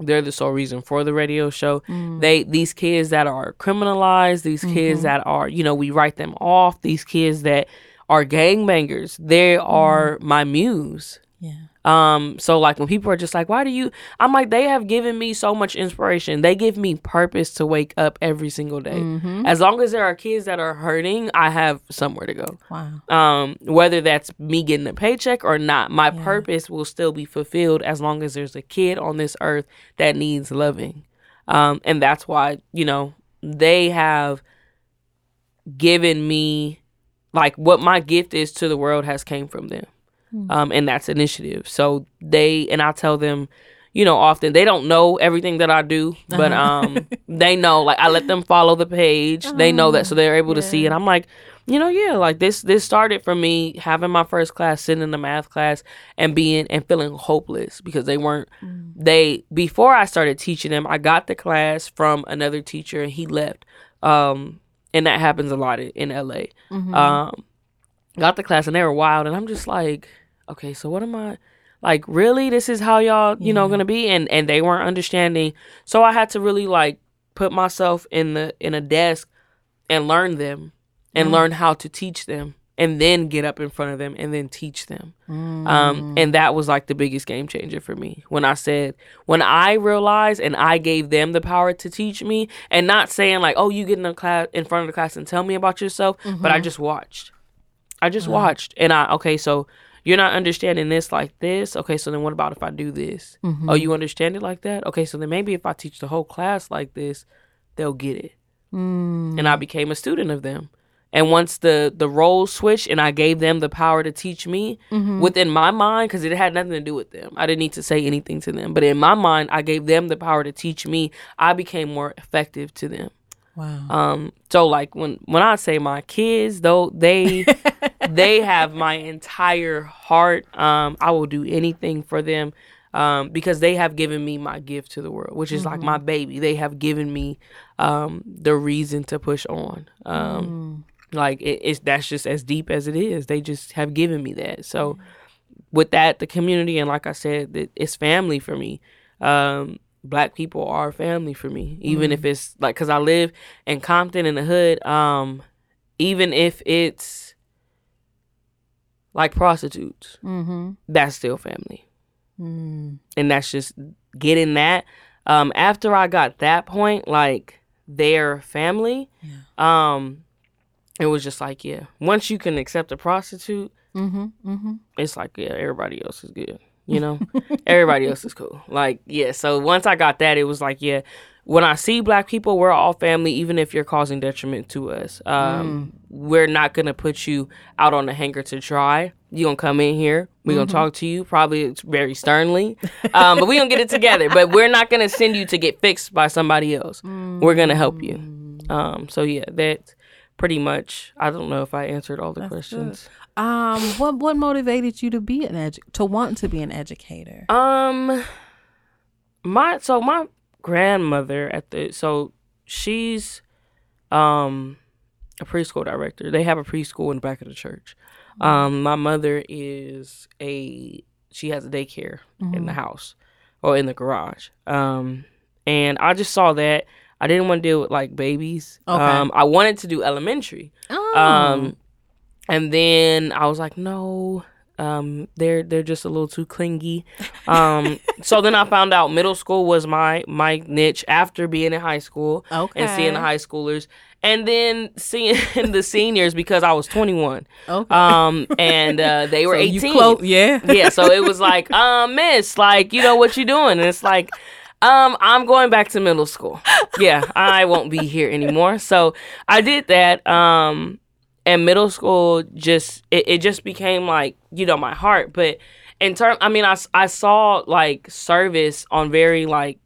They're the sole reason for the radio show. Mm. They these kids that are criminalized, these mm-hmm. kids that are, you know, we write them off, these kids that are gangbangers, they are mm. my muse. Yeah. Um, so like when people are just like, why do you I'm like, they have given me so much inspiration. They give me purpose to wake up every single day. Mm-hmm. As long as there are kids that are hurting, I have somewhere to go. Wow. Um, whether that's me getting a paycheck or not, my yeah. purpose will still be fulfilled as long as there's a kid on this earth that needs loving. Um, and that's why, you know, they have given me like what my gift is to the world has came from them. Hmm. um, and that's Initiativ. So they and I tell them, you know, often they don't know everything that I do, but uh-huh. um, they know. Like I let them follow the page. Uh-huh. They know that, so they're able yeah. to see it. I'm like, you know, yeah, like this. This started for me having my first class, sitting in the math class, and being and feeling hopeless because they weren't. Mm. They before I started teaching them, I got the class from another teacher, and he left. Um, and that happens a lot in, in LA. Mm-hmm. Um, got the class and they were wild and I'm just like, okay, so what am I like really this is how y'all, you yeah. know, gonna be? And and they weren't understanding. So I had to really like put myself in the in a desk and learn them and mm. learn how to teach them and then get up in front of them and then teach them. Um, mm. Um, and that was like the biggest game changer for me when I said, when I realized and I gave them the power to teach me and not saying like, oh, you get in the class in front of the class and tell me about yourself, mm-hmm. but I mm-hmm. just watched. I just watched and I, okay, so you're not understanding this like this. Okay, so then what about if I do this? Mm-hmm. Oh, you understand it like that? Okay, so then maybe if I teach the whole class like this, they'll get it. Mm. And I became a student of them. And once the the roles switched and I gave them the power to teach me mm-hmm. within my mind, because it had nothing to do with them. I didn't need to say anything to them. But in my mind, I gave them the power to teach me. I became more effective to them. Wow. Um, so like when when I say my kids, though they they have my entire heart. Um, I will do anything for them. Um, because they have given me my gift to the world, which is mm-hmm. like my baby. They have given me um, the reason to push on. Um, mm. Like it, it's that's just as deep as it is. They just have given me that. So mm-hmm. with that, the community and like I said, it's family for me. Um, black people are family for me, even mm if it's like because I live in Compton in the hood. Um, even if it's like prostitutes, mm-hmm. that's still family, mm. and that's just getting that. Um, after I got that point, like their family, yeah. um, it was just like, yeah, once you can accept a prostitute, mm-hmm, mm-hmm. it's like, yeah, everybody else is good. You know, everybody else is cool. Like, yeah. So once I got that, it was like, yeah, when I see black people, we're all family, even if you're causing detriment to us. Um, mm. We're not gonna put you out on the hanger to dry. You gonna come in here. We mm-hmm. gonna talk to you. Probably very sternly, um, but we're gonna get it together. But we're not gonna send you to get fixed by somebody else. Mm. We're gonna help you. Um, so yeah, that pretty much. I don't know if I answered all the That's questions. Good. Um, what what motivated you to be an edu- to want to be an educator? Um, my so my grandmother at the so she's um a preschool director. They have a preschool in the back of the church. Mm-hmm. Um, my mother is a she has a daycare mm-hmm. in the mm-hmm. house or in the garage. Um, and I just saw that I didn't want to deal with like babies. Okay. Um, I wanted to do elementary. Oh. Um, and then I was like, no, um, they're they're just a little too clingy. Um, so then I found out middle school was my my niche after being in high school okay. and seeing the high schoolers, and then seeing the seniors because I was 21. Okay. Um, and uh, they were so 18. Clo- yeah. yeah. So it was like, um, miss, like you know what you doing? And it's like. Um, I'm going back to middle school. Yeah, I won't be here anymore. So I did that. Um, and middle school just it, it just became like you know my heart. But in term, I mean, I I saw like service on very like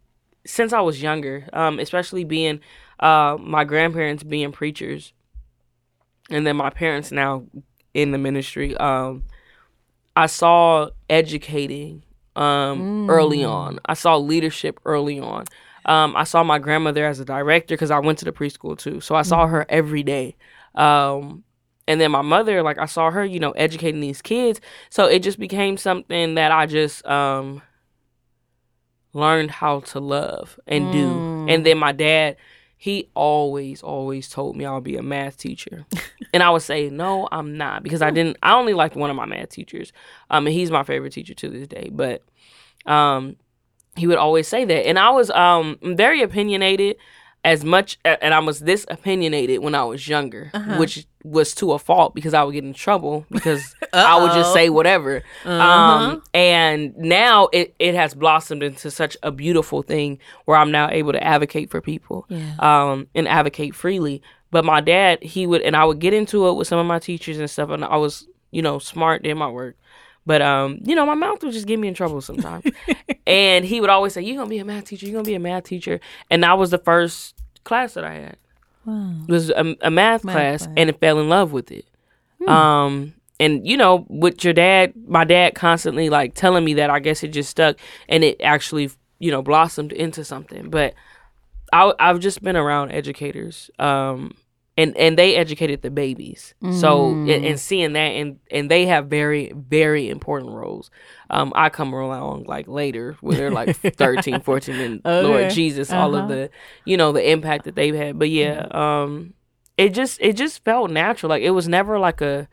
since I was younger. Um, especially being uh my grandparents being preachers, and then my parents now in the ministry. Um, I saw educating um, mm. early on. I saw leadership early on. Um, I saw my grandmother as a director because I went to the preschool too. So I saw mm. her every day. Um, and then my mother, like I saw her, you know, educating these kids. So it just became something that I just um, learned how to love and mm. do. And then my dad, he always, always told me I'll be a math teacher. and I would say, no, I'm not. Because I didn't, I only liked one of my math teachers. Um, and he's my favorite teacher to this day. But um, he would always say that. And I was um, very opinionated as much and I was this opinionated when I was younger, uh-huh. which was to a fault because I would get in trouble because I would just say whatever. Uh-huh. Um, and now it, it has blossomed into such a beautiful thing where I'm now able to advocate for people yeah. um, and advocate freely. But my dad, he would, and I would get into it with some of my teachers and stuff, and I was, you know, smart, in my work. But um, you know, my mouth would just get me in trouble sometimes. and he would always say, You're gonna be a math teacher, you're gonna be a math teacher. And that was the first class that I had. Wow. It was a, a math, math class, class, and I fell in love with it. Hmm. Um and you know, with your dad, my dad constantly like telling me that I guess it just stuck and it actually, you know, blossomed into something. But I I've just been around educators. Um and and they educated the babies. Mm. So and, and, seeing that and and they have very very important roles. Um, I come along like later when they're like 13, 14 and okay. Lord Jesus, uh-huh. all of uh-huh. the you know the impact that they've had. But yeah, um, it just it just felt natural. Like it was never like a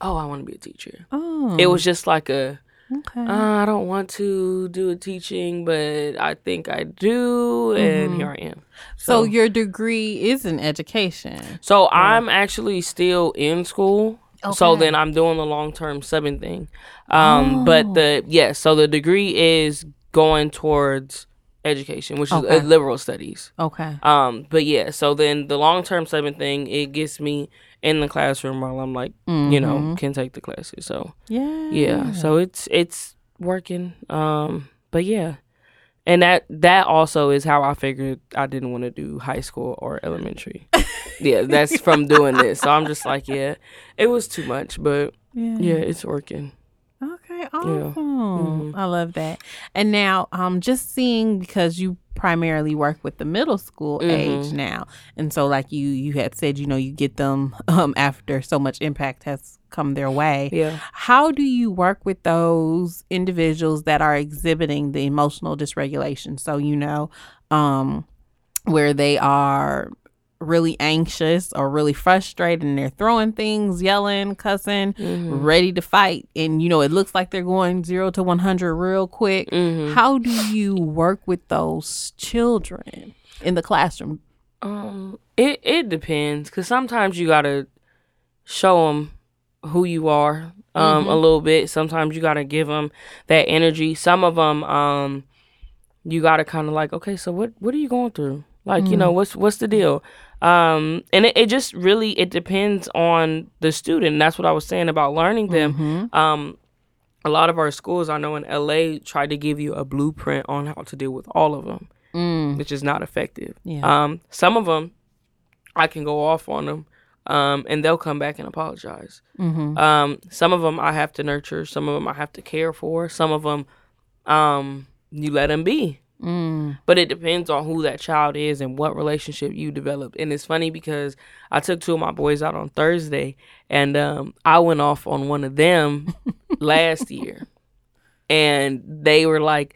oh I want to be a teacher. Oh. It was just like a Okay. Uh, I don't want to do a teaching, but I think I do, and mm-hmm. here I am. So, so, your degree is in education. So yeah. I'm actually still in school. Okay. So then I'm doing the long term subbing thing. Um, oh. But the yes, yeah, so the degree is going towards education, which okay. is liberal studies. Okay. Um, but yeah, so then the long term subbing thing it gets me in the classroom while I'm like, mm-hmm. you know, mm-hmm. can take the classes. So yeah, yeah. So it's it's working. Um, but yeah, and that that also is how I figured I didn't want to do high school or elementary. yeah, that's from doing this. So I'm just like, yeah, it was too much, but yeah, yeah it's working. Okay, awesome. Yeah. Mm-hmm. I love that. And now, um, just seeing because you primarily work with the middle school mm-hmm. age now. And so like you you had said you know you get them um after so much impact has come their way. Yeah. How do you work with those individuals that are exhibiting the emotional dysregulation? So you know um where they are really anxious or really frustrated and they're throwing things, yelling, cussing, mm-hmm. ready to fight. And, you know, it looks like they're going zero to 100 real quick. Mm-hmm. How do you work with those children in the classroom? Um, it, it depends because sometimes you got to show them who you are um, mm-hmm. a little bit. Sometimes you got to give them that energy. Some of them, um, you got to kind of like, okay, so what, what are you going through? Like, you know, mm. what's, what's the deal? Um and it, it just really it depends on the student that's what i was saying about learning them mm-hmm. um a lot of our schools i know in la try to give you a blueprint on how to deal with all of them mm. which is not effective yeah. um some of them i can go off on them um, and they'll come back and apologize. Mm-hmm. Um, some of them I have to nurture. Some of them I have to care for. Some of them, um, you let them be. Mm. But it depends on who that child is and what relationship you develop. And it's funny because I took two of my boys out on Thursday and um, I went off on one of them last year. And they were like,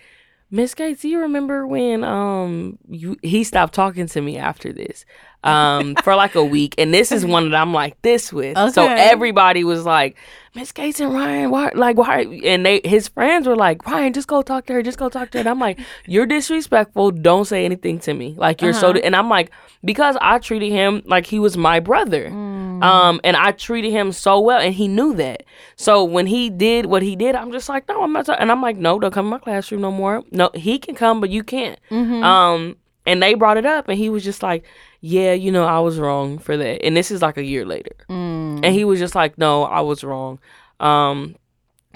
Miss Gates, do you remember when um you he stopped talking to me after this? Um for like a week. And this is one that I'm like this with. Okay. So everybody was like, Miss Gates and Ryan, why like why and they his friends were like, Ryan, just go talk to her, just go talk to her. And I'm like, You're disrespectful, don't say anything to me. Like you're uh-huh. so and I'm like, because I treated him like he was my brother. Mm. Um and I treated him so well and he knew that. So when he did what he did, I'm just like, No, I'm not and I'm like, No, don't come in my classroom no more. No, he can come, but you can't. Mm-hmm. Um, and they brought it up, and he was just like, "Yeah, you know, I was wrong for that." And this is like a year later, mm. and he was just like, "No, I was wrong." Um,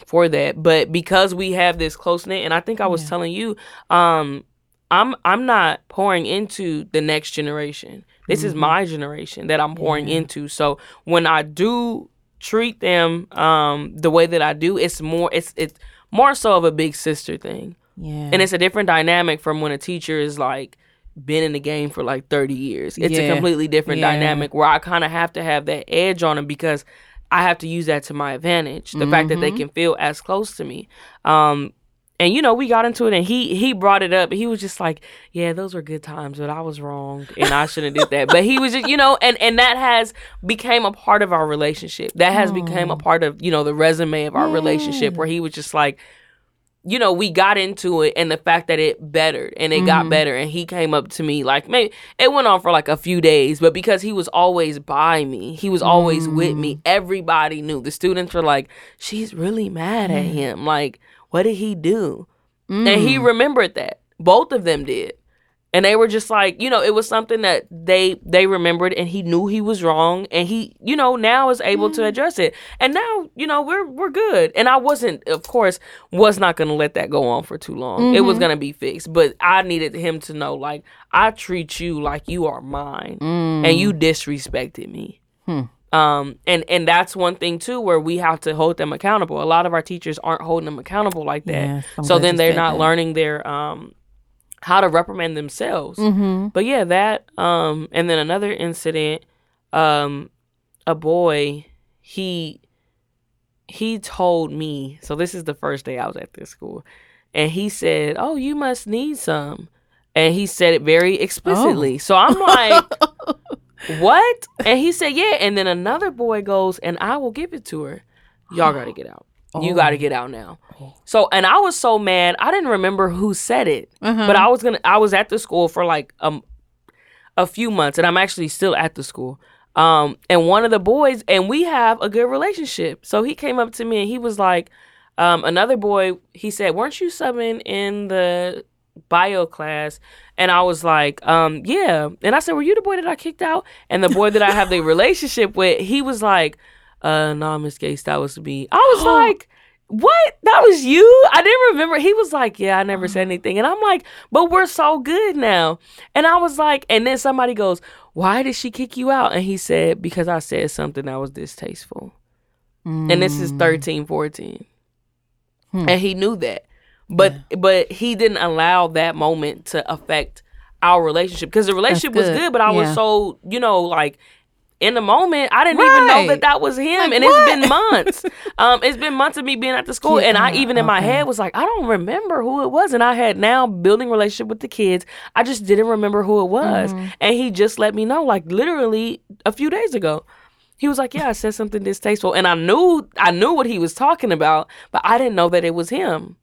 for that, but because we have this close knit, and I think I was yeah. telling you, um, I'm I'm not pouring into the next generation. This mm-hmm. is my generation that I'm pouring yeah. into. So when I do treat them um the way that I do, it's more it's it's more so of a big sister thing. Yeah. And it's a different dynamic from when a teacher is like been in the game for like 30 years. It's yeah. a completely different yeah. dynamic where I kind of have to have that edge on them because I have to use that to my advantage. The mm-hmm. fact that they mm-hmm. can feel as close to me. Um, and you know, we got into it and he he brought it up. He was just like, "Yeah, those were good times, but I was wrong and I shouldn't have did that." But he was just, you know, and and that has became a part of our relationship. That has become a part of, you know, the resume of our yeah. relationship where he was just like, you know, we got into it and the fact that it bettered and it mm-hmm. got better and he came up to me like maybe it went on for like a few days, but because he was always by me, he was always mm-hmm. with me. Mm. Everybody knew. The students were like, She's really mad at him. Like, what did he do? Mm. And he mm. remembered that. Both of them did and they were just like you know it was something that they they remembered and he knew he was wrong and he you know now is able mm-hmm. to address it and now you know we're we're good and i wasn't of course was not going to let that go on for too long mm-hmm. it was mm-hmm. going to be fixed but i needed him to know like i treat you like you are mine mm. and you disrespected me hmm. Um, and and that's one thing too where we have to hold them accountable. A lot of our teachers aren't holding them accountable like that. Yeah, so then they're not that. learning their um how to reprimand themselves. Mm-hmm. But yeah, that um and then another incident um a boy he he told me, so this is the first day I was at this school, and he said, "Oh, you must need some." And he said it very explicitly. Oh. So I'm like, "What?" And he said, "Yeah." And then another boy goes, "And I will give it to her." Y'all got to get out. You got to get out now. So, and I was so mad. I didn't remember who said it, Uh-huh. but I was gonna. I was at the school for like um a few months, and I'm actually still at the school. Um, and one of the boys, and we have a good relationship. So he came up to me and he was like, um, another boy. He said, "Weren't you subbing in the bio class?" And I was like, um, "Yeah." And I said, "Were you the boy that I kicked out?" And the boy that I have the relationship with, he was like, "Uh, no, Miss Gates, that was me." I was like. What? That was you? I didn't remember. He was like, Yeah, I never said anything. And I'm like, But we're so good now. And I was like, And then somebody goes, Why did she kick you out? And he said, Because I said something that was distasteful. And this is 13, 14. Hmm. And he knew that. But but he didn't allow that moment to affect our relationship because the relationship was good. good, but I was so, you know, like in the moment, I didn't even know that that was him, Like, and what? it's been months. um, it's been months of me being at the school, and I Yeah, even in my head was like, I don't remember who it was, and I had now building relationship with the kids. I just didn't remember who it was, Mm-hmm. and he just let me know, like literally a few days ago. He was like, "Yeah, I said something distasteful," and I knew I knew what he was talking about, but I didn't know that it was him.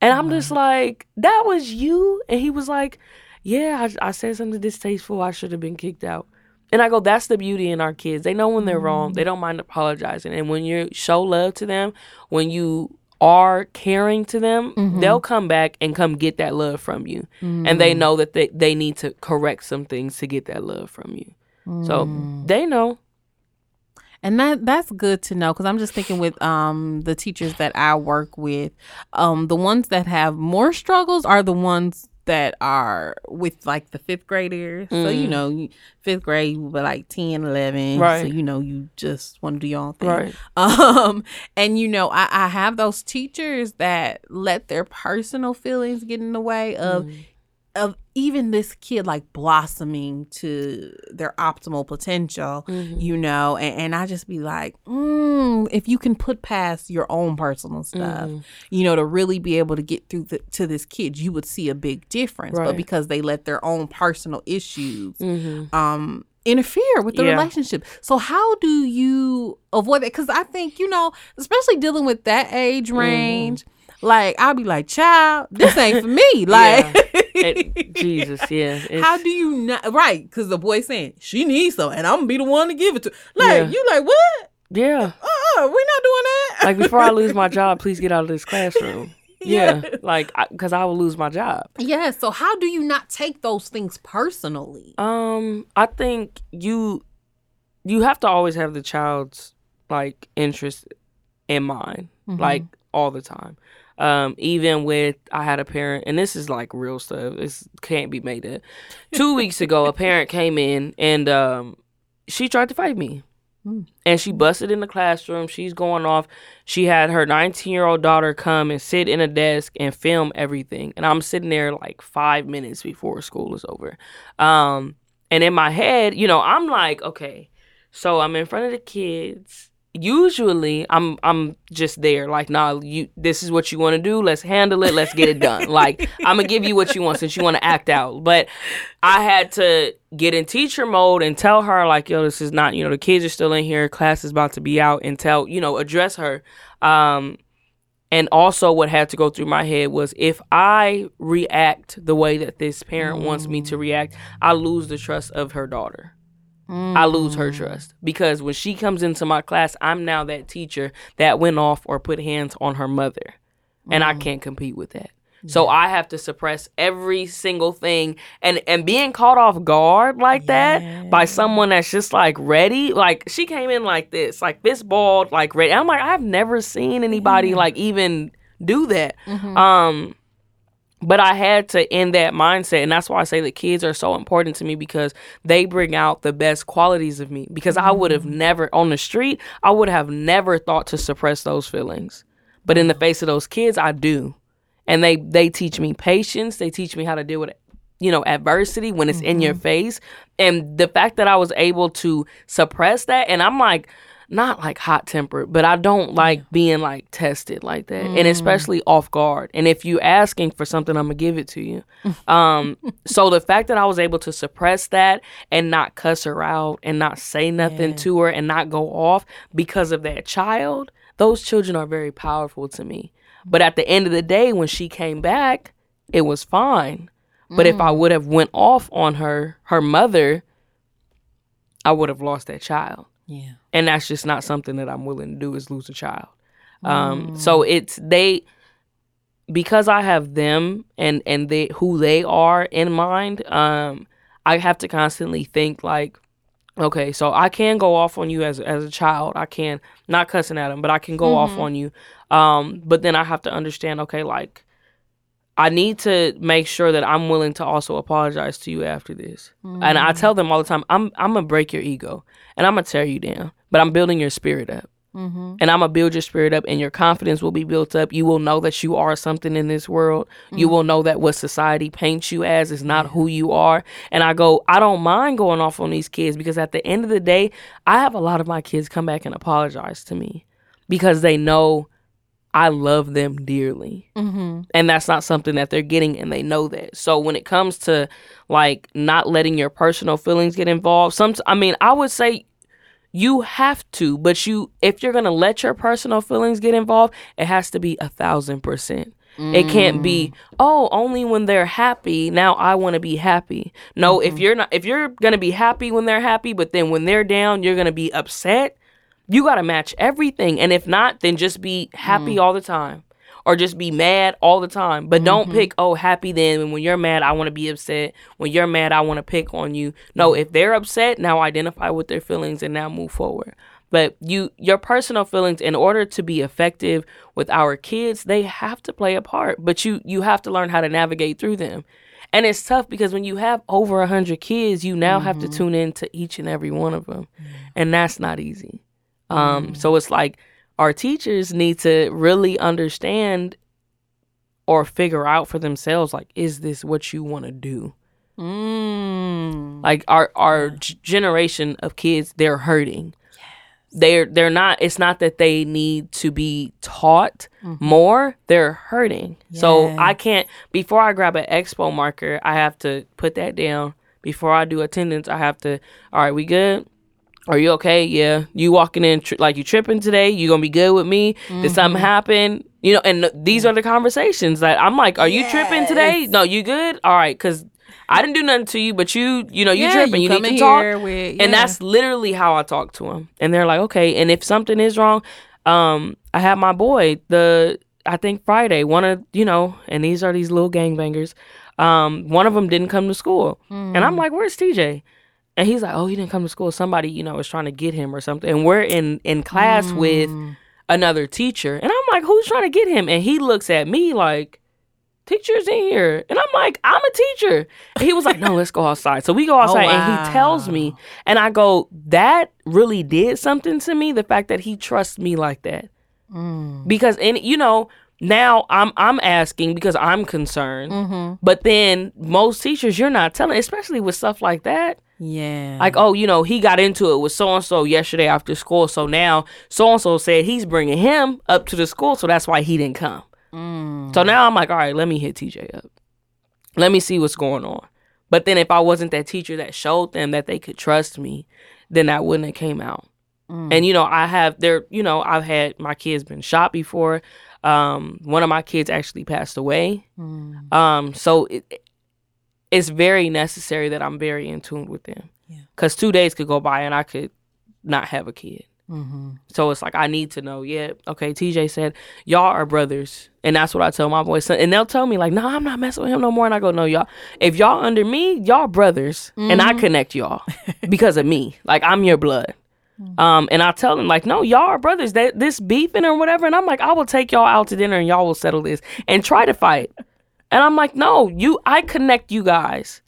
And I'm just like, "That was you," and he was like, "Yeah, I, I said something distasteful. I should have been kicked out." And I go, that's the beauty in our kids. They know when they're wrong. They don't mind apologizing. And when you show love to them, when you are caring to them, they'll come back and come get that love from you. And they know that they, they need to correct some things to get that love from you. So they know. And that that's good to know because I'm just thinking with um the teachers that I work with, um the ones that have more struggles are the ones that are with like the fifth graders. So you know, fifth grade, were like 10, 11. So you know, you just want to do your own thing. Right. Um, and you know, I, I have those teachers that let their personal feelings get in the way of Mm-hmm. of even this kid like blossoming to their optimal potential, Mm-hmm. you know, and, and I just be like, mm, if you can put past your own personal stuff, Mm-hmm. you know, to really be able to get through the, to this kid, you would see a big difference. But because they let their own personal issues Mm-hmm. um interfere with the Yeah. relationship. So how do you avoid that? Because I think you know, especially dealing with that Mm-hmm. age range, like I'll be like, "Child, this ain't for me." Like, It- Jesus, yeah. How do you not? Right? Because the boy saying she needs some, and I'm gonna be the one to give it to. Like Yeah. you, like what? yeah. Uh, uh we're not doing that. Like before I lose my job, please get out of this classroom. Yeah. Like, because I will lose my job. yeah. So how do you not take those things personally? Um, I think you you have to always have the child's like interest in mind, like all the time. Um, even with I had a parent, and this is like real stuff. It can't be made up. Two weeks ago, a parent came in and um, she tried to fight me, and she busted in the classroom. She's going off. She had her 19 year old daughter come and sit in a desk and film everything, and I'm sitting there like five minutes before school is over. Um, and in my head, you know, I'm like, okay, so I'm in front of the kids. Usually, I'm I'm just there, like, nah, you. This is what you want to do. Let's handle it. Let's get it done. like, I'm gonna give you what you want since you want to act out. But I had to get in teacher mode and tell her, like, yo, this is not. You know, the kids are still in here. Class is about to be out, and tell you know, address her. Um, and also, what had to go through my head was if I react the way that this parent wants me to react, I lose the trust of her daughter. I lose her trust because when she comes into my class, I'm now that teacher that went off or put hands on her mother. And I can't compete with that. So I have to suppress every single thing and and being caught off guard like that by someone that's just like ready. Like she came in like this, like this bald, like ready. I'm like, I've never seen anybody like even do that. Um but I had to end that mindset. And that's why I say that kids are so important to me because they bring out the best qualities of me. Because I would have never, on the street, I would have never thought to suppress those feelings. But in the face of those kids, I do. and they they teach me patience they teach me how to deal with you know adversity when it's mm-hmm. in your mm-hmm. face and the fact that i was able to suppress that and i'm like not like hot tempered, but I don't like being like tested like that, mm. and especially off guard. And if you asking for something, I'm gonna give it to you. Um, so the fact that I was able to suppress that and not cuss her out and not say nothing yeah. to her and not go off because of that child, those children are very powerful to me. But at the end of the day, when she came back, it was fine. But mm. if I mm. would have went off on her, her mother, I would have lost that child. Yeah. And that's just not something that I'm willing to do is lose a child. Um, mm. so it's they because I have them and and they who they are in mind, um, I have to constantly think like, okay, so I can go off on you as as a child. I can not cussing at them, but I can go mm-hmm. off on you. Um, but then I have to understand, okay, like I need to make sure that I'm willing to also apologize to you after this. Mm. And I tell them all the time, I'm I'm gonna break your ego and I'm gonna tear you down, but I'm building your spirit up. Mm-hmm. And I'm gonna build your spirit up, and your confidence will be built up. You will know that you are something in this world. Mm-hmm. You will know that what society paints you as is not who you are. And I go, I don't mind going off on these kids because at the end of the day, I have a lot of my kids come back and apologize to me because they know I love them dearly. Mm-hmm. And that's not something that they're getting, and they know that. So when it comes to like not letting your personal feelings get involved, some I mean, I would say you have to, but you if you're gonna let your personal feelings get involved, it has to be a thousand percent. Mm. It can't be, mm. oh, only when they're happy. Now I want to be happy. No, mm-hmm. if you're not, if you're gonna be happy when they're happy, but then when they're down, you're gonna be upset you got to match everything. And if not, then just be happy mm. all the time or just be mad all the time. But mm-hmm. don't pick, oh, happy then. And When you're mad, I want to be upset. When you're mad, I want to pick on you. No, if they're upset, now identify with their feelings and now move forward. But you your personal feelings in order to be effective with our kids, they have to play a part. But you you have to learn how to navigate through them. And it's tough because when you have over a hundred kids, you now mm-hmm. have to mm-hmm. tune in to each and every one of them. Mm-hmm. And that's not easy. Um, mm. So it's like our teachers need to really understand or figure out for themselves like, is this what you want to do? Mm. Like our our yeah. g- generation of kids, they're hurting. Yes. They're they're not. It's not that they need to be taught mm-hmm. more. They're hurting. Yeah. So I can't. Before I grab an expo marker, I have to put that down. Before I do attendance, I have to. All right, we good? Are you okay? Yeah. You walking in tri- like you tripping today? You gonna be good with me? Mm-hmm. Did something happen? You know, and these are the conversations that I'm like, are you yes. tripping today? No, you good? All right, because I didn't do nothing to you, but you, you know, you yeah, tripping. You, you need to talk. With, yeah. And that's literally how I talk to them. And they're like, okay. And if something is wrong, um, I have my boy, the, I think Friday, one of, you know, and these are these little gangbangers. Um, one of them didn't come to school. Mm. And I'm mm. like, where's TJ? And he's like, "Oh, he didn't come to school. Somebody, you know, was trying to get him or something." And we're in in class mm. with another teacher, and I'm like, "Who's trying to get him?" And he looks at me like, "Teacher's in here," and I'm like, "I'm a teacher." And he was like, "No, let's go outside." So we go oh, outside, oh, wow. and he tells me, and I go, "That really did something to me. The fact that he trusts me like that, mm. because and you know." now I'm I'm asking because I'm concerned. Mm-hmm. But then most teachers you're not telling, especially with stuff like that. Yeah. Like, oh, you know, he got into it with so and so yesterday after school. So now so and so said he's bringing him up to the school. So that's why he didn't come. Mm. So now I'm like, all right, let me hit TJ up. Let me see what's going on. But then if I wasn't that teacher that showed them that they could trust me, then that wouldn't have came out. Mm. And you know, I have there, you know, I've had my kids been shot before. Um, one of my kids actually passed away. Mm. Um, so it, it's very necessary that I'm very in tune with them. Because two days could go by and I could not have a kid. Mm-hmm. So it's like I need to know. Yeah, okay. TJ said y'all are brothers, and that's what I tell my boys. And they'll tell me like, "No, I'm not messing with him no more." And I go, "No, y'all. If y'all under me, y'all brothers, mm-hmm. and I mm-hmm. connect y'all because of me. Like I'm your blood." Mm-hmm. Um, and I tell them like, no, y'all are brothers. That this beefing or whatever, and I'm like, I will take y'all out to dinner and y'all will settle this and try to fight. And I'm like, no, you I connect you guys.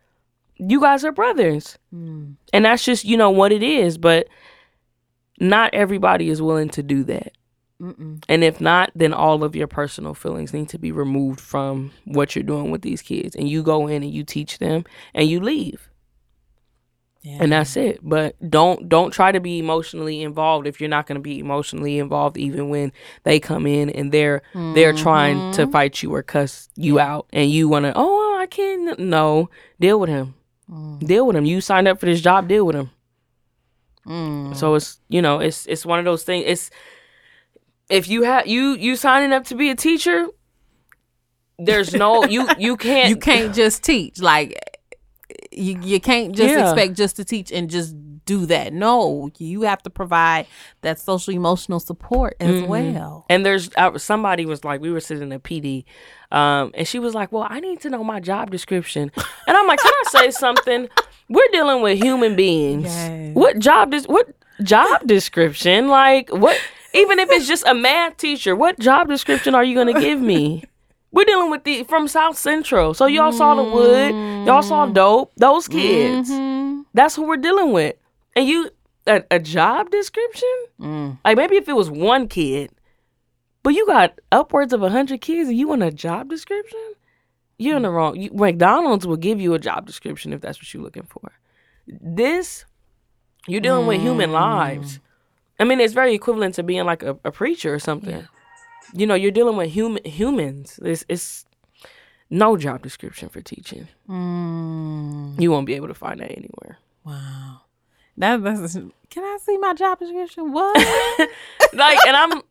You guys are brothers. Mm. And that's just, you know, what it is. But not everybody is willing to do that. Mm-mm. And if not, then all of your personal feelings need to be removed from what you're doing with these kids. And you go in and you teach them and you leave. Yeah. And that's it. But don't don't try to be emotionally involved if you're not going to be emotionally involved even when they come in and they're mm-hmm. they're trying to mm-hmm. fight you or cuss you out and you want to oh I can't no deal with him. Mm. Deal with him. You signed up for this job, deal with him. Mm. So it's you know, it's it's one of those things. It's if you have you you signing up to be a teacher, there's no you you can't you can't just teach like you you can't just yeah. expect just to teach and just do that. No, you have to provide that social emotional support as mm-hmm. well. And there's uh, somebody was like, we were sitting in a PD, um, and she was like, "Well, I need to know my job description," and I'm like, "Can I say something? We're dealing with human beings. Yes. What job does what job description? Like what?" Even if it's just a math teacher, what job description are you going to give me? We're dealing with the from South Central. So y'all mm-hmm. saw the wood, y'all saw mm-hmm. dope. Those kids. Mm-hmm. That's who we're dealing with. And you a, a job description? Mm. Like maybe if it was one kid, but you got upwards of a hundred kids and you want a job description? You're in the wrong. You, McDonald's will give you a job description if that's what you're looking for. This, you're dealing mm. with human mm. lives. I mean, it's very equivalent to being like a, a preacher or something. Yeah you know, you're dealing with human humans. It's, it's no job description for teaching. Mm. You won't be able to find that anywhere. Wow. That, that's can I see my job description? What? like, and I'm.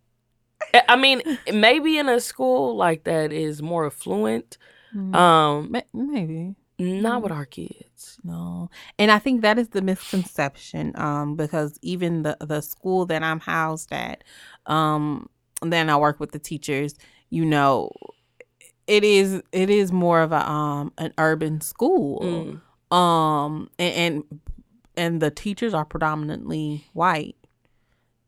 I mean, maybe in a school like that is more affluent. Mm. Um, maybe not with our kids. No, and I think that is the misconception. Um, because even the the school that I'm housed at, um, then I work with the teachers, you know, it is it is more of a um an urban school. Mm. Um and, and and the teachers are predominantly white.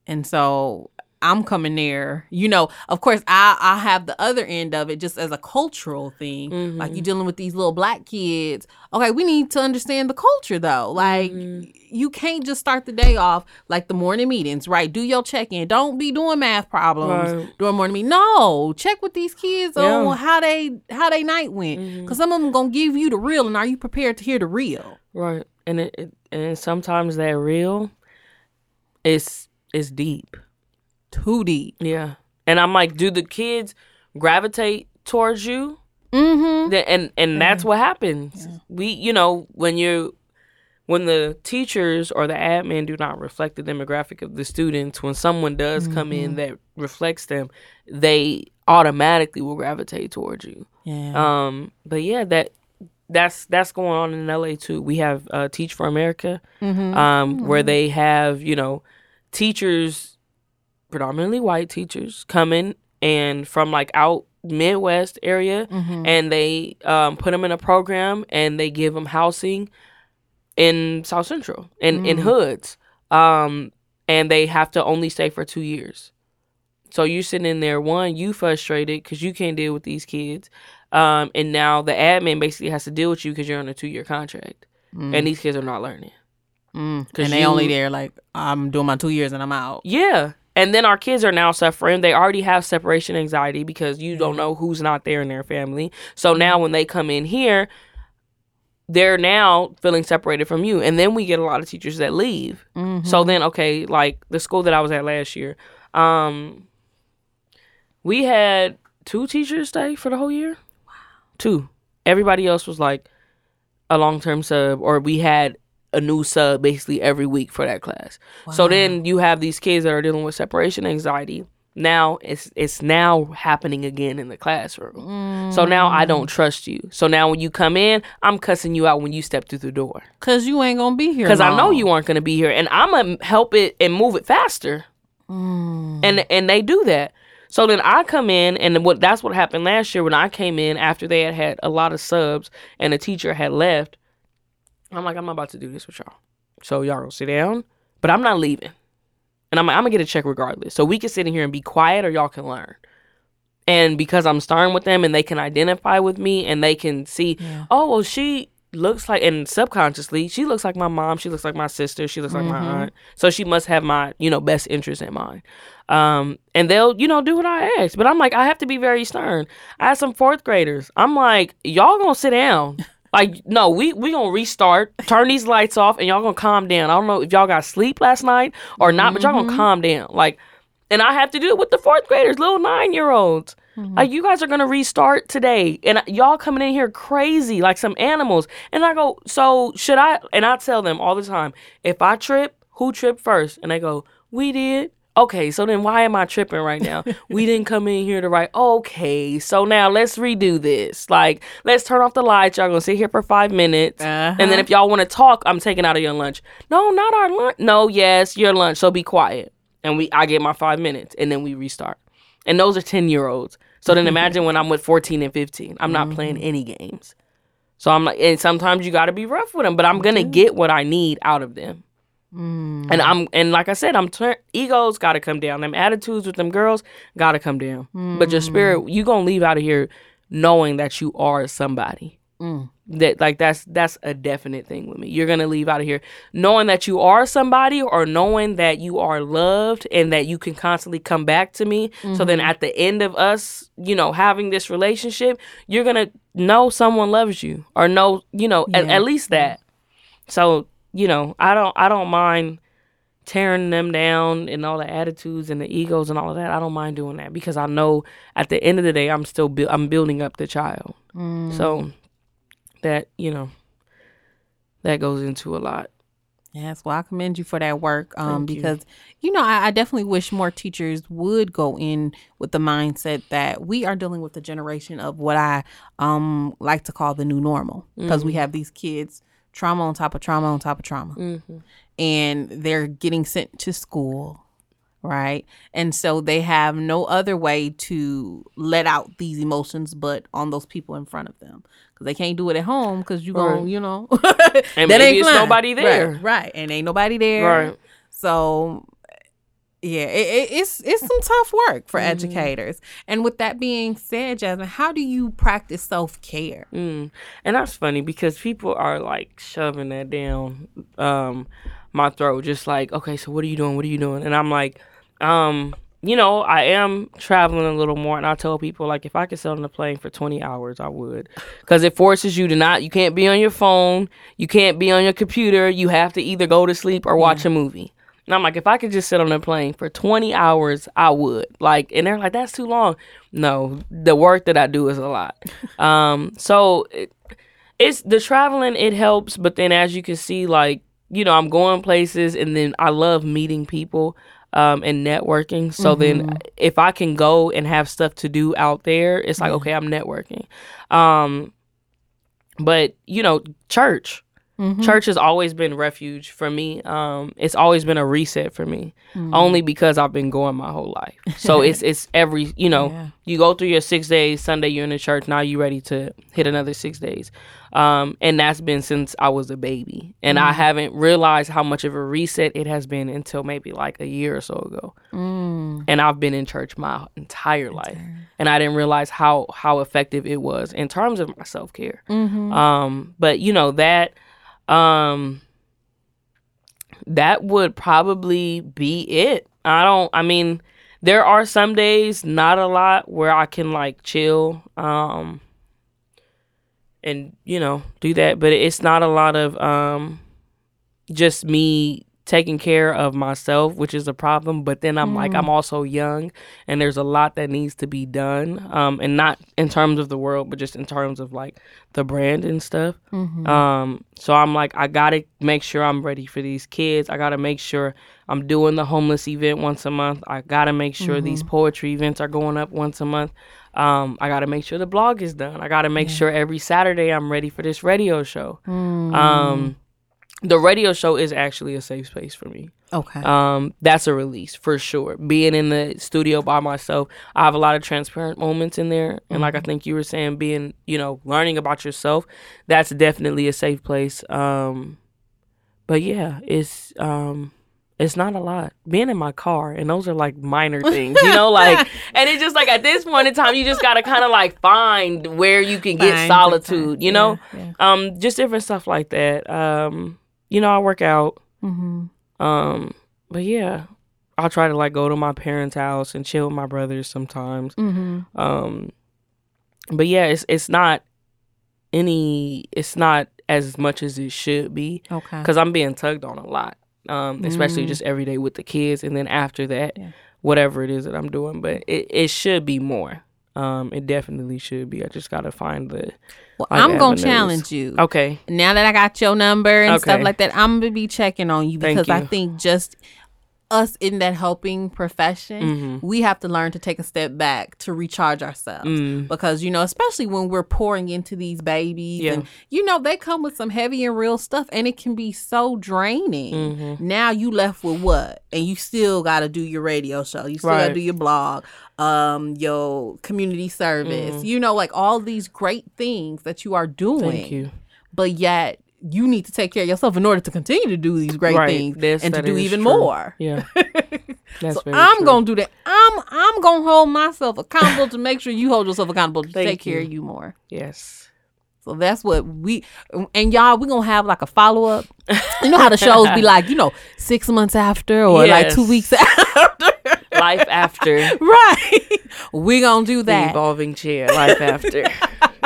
And so I'm coming there. You know, of course, I I have the other end of it just as a cultural thing. Mm-hmm. Like you're dealing with these little black kids. Okay, we need to understand the culture though. Like mm-hmm. you can't just start the day off like the morning meetings, right? Do your check in. Don't be doing math problems right. during morning meeting. No, check with these kids yeah. on how they how they night went, because mm-hmm. some of them gonna give you the real, and are you prepared to hear the real? Right, and it, it and sometimes that real, is it's deep too deep. Yeah. And I'm like, do the kids gravitate towards you? Mm-hmm. And and that's what happens. Yeah. We, you know, when you when the teachers or the admin do not reflect the demographic of the students, when someone does mm-hmm. come in mm-hmm. that reflects them, they automatically will gravitate towards you. Yeah. Um. But yeah, that that's that's going on in LA too. We have uh, Teach for America, mm-hmm. um, mm-hmm. where they have you know teachers predominantly white teachers coming and from like out Midwest area, mm-hmm. and they um, put them in a program and they give them housing in South Central and mm. in hoods, um, and they have to only stay for two years. So you sitting in there, one, you frustrated because you can't deal with these kids, um, and now the admin basically has to deal with you because you're on a two year contract, mm. and these kids are not learning. Mm. And they you, only there like I'm doing my two years and I'm out. Yeah, and then our kids are now suffering. They already have separation anxiety because you don't know who's not there in their family. So now when they come in here, they're now feeling separated from you. And then we get a lot of teachers that leave. Mm-hmm. So then, okay, like the school that I was at last year, um, we had two teachers stay for the whole year. Wow. Two. Everybody else was like a long term sub, or we had a new sub basically every week for that class. Wow. So then you have these kids that are dealing with separation anxiety. Now it's it's now happening again in the classroom. Mm. So now I don't trust you. So now when you come in, I'm cussing you out when you step through the door. Cause you ain't gonna be here. Cause I know you aren't gonna be here, and I'm gonna help it and move it faster. Mm. And and they do that. So then I come in, and what that's what happened last year when I came in after they had had a lot of subs and the teacher had left. I'm like, I'm about to do this with y'all. So y'all gonna sit down, but I'm not leaving. And I'm, I'm gonna get a check regardless. So we can sit in here and be quiet or y'all can learn. And because I'm starting with them and they can identify with me and they can see, yeah. oh, well, she looks like and subconsciously she looks like my mom she looks like my sister she looks like mm-hmm. my aunt so she must have my you know best interest in mind um and they'll you know do what i ask but i'm like i have to be very stern i have some fourth graders i'm like y'all gonna sit down like no we we gonna restart turn these lights off and y'all gonna calm down i don't know if y'all got sleep last night or not mm-hmm. but y'all gonna mm-hmm. calm down like and i have to do it with the fourth graders little nine year olds Mm-hmm. Like you guys are gonna restart today, and y'all coming in here crazy like some animals. And I go, so should I? And I tell them all the time, if I trip, who tripped first? And they go, we did. Okay, so then why am I tripping right now? we didn't come in here to write. Okay, so now let's redo this. Like, let's turn off the lights. Y'all gonna sit here for five minutes, uh-huh. and then uh-huh. if y'all want to talk, I'm taking out of your lunch. No, not our lunch. No, yes, your lunch. So be quiet, and we. I get my five minutes, and then we restart. And those are 10 year olds. So then imagine when I'm with 14 and 15. I'm not mm-hmm. playing any games. So I'm like, and sometimes you got to be rough with them, but I'm to get what I need out of them. Mm. And I'm and like I said, I'm tur- egos got to come down. Them attitudes with them girls got to come down. Mm. But your spirit, you gonna leave out of here knowing that you are somebody. Mm. That like that's that's a definite thing with me. You're gonna leave out of here knowing that you are somebody or knowing that you are loved and that you can constantly come back to me. Mm-hmm. So then mm-hmm. at the end of us, you know, having this relationship, you're gonna know someone loves you or know, you know, yeah. at, at least that. So, you know, I don't I don't mind tearing them down and all the attitudes and the egos and all of that. I don't mind doing that because I know at the end of the day I'm still bu- I'm building up the child. Mm. So that you know that goes into a lot. Yes, well, I commend you for that work um, because, you. you know, I, I, definitely wish more teachers would go in with the mindset that we are dealing with a generation of what I um, like to call the new normal because mm-hmm. we have these kids trauma on top of trauma on top of trauma. Mm-hmm. And they're getting sent to school right? And so they have no other way to let out these emotions but on those people in front of them because they can't do it at home because you go, right. you know, and that maybe it's nobody there, right, right? And ain't nobody there, right? So. Yeah, it, it, it's it's some tough work for mm-hmm. educators. And with that being said, Jasmine, how do you practice self care? Mm. And that's funny because people are like shoving that down um, my throat, just like, okay, so what are you doing? What are you doing? And I'm like, um, you know, I am traveling a little more, and I tell people like if I could sit on the plane for twenty hours, I would, because it forces you to not. You can't be on your phone, you can't be on your computer. You have to either go to sleep or watch yeah. a movie. And I'm like, if I could just sit on a plane for 20 hours, I would. Like, and they're like, that's too long. No, the work that I do is a lot. um, so it, it's the traveling, it helps. But then as you can see, like, you know, I'm going places and then I love meeting people um, and networking. So mm-hmm. then, if I can go and have stuff to do out there, it's like okay, I'm networking. Um, but you know, church. Mm-hmm. Church has always been refuge for me. Um, it's always been a reset for me, mm-hmm. only because I've been going my whole life. So it's it's every you know yeah. you go through your six days. Sunday you're in the church. Now you're ready to hit another six days, um, and that's been since I was a baby. And mm-hmm. I haven't realized how much of a reset it has been until maybe like a year or so ago. Mm. And I've been in church my entire life, and I didn't realize how how effective it was in terms of my self care. Mm-hmm. Um, but you know that um, that would probably be it. I don't, I mean, there are some days, not a lot, where I can like chill, um, and you know, do that, but it's not a lot of, um, just me taking care of myself, which is a problem. But then I'm mm. like, I'm mm. also young, and there's a lot that needs to be done. Um, and not in terms of the world, but just in terms of like the brand and stuff. Mm-hmm. Um, so I'm like, I gotta make sure I'm ready for these kids. I gotta make sure I'm doing the homeless event once a month. I gotta make sure mm-hmm. these poetry events are going up once a month. Um, I gotta make sure the blog is done. I gotta make yeah. sure every Saturday I'm ready for this radio show. Mm. Um, the radio show is actually a safe space for me. Okay. Um, that's a release for sure. Being in the studio by myself, I have a lot of transparent moments in there, and mm-hmm. like I mm-hmm. think you were saying, being you know learning about yourself, that's definitely a safe place. Um, but yeah, it's um, it's not a lot. Being in my car, and those are like minor things, you know, like, and it's just like at this point in time, you just gotta kind of like find where you can get solitude, you know, time. um, just different stuff like that. Um, you know, I work out, Mm-hmm. um, but yeah, I'll try to like go to my parents' house and chill with my brothers sometimes. Mm-hmm. Um, but yeah, it's it's not any, it's not as much as it should be Okay. because I'm being tugged on a lot, um, especially Mm. just every day with the kids, and then after that, Yeah. whatever it is that I'm doing. But it, it should be more. Um, it definitely should be. I just gotta find the Well, like I'm gonna avenues. challenge you. okay. Now that I got your number and stuff like that, I'm gonna be checking on you because I think just us in that helping profession, Mhm. we have to learn to take a step back to recharge ourselves. Mm. Because you know, especially when we're pouring into these babies, Yeah. and you know they come with some heavy and real stuff, and it can be so draining. Mhm. Now you left with what, and you still got to do your radio show. You still got to do your blog, um, your community service. Mhm. You know, like all these great things that you are doing Thank you. but yet you need to take care of yourself in order to continue to do these great Right. things This- and to do even true. more. Yeah. That's So I'm true. gonna do that. I'm I'm gonna hold myself accountable to make sure you hold yourself accountable to Thank take care of you more. Yes. So that's what we and y'all we gonna have like a follow up. You know how the shows be like, you know, six months after or like two weeks after. Life after right. We gonna do the that. evolving chair. Life after.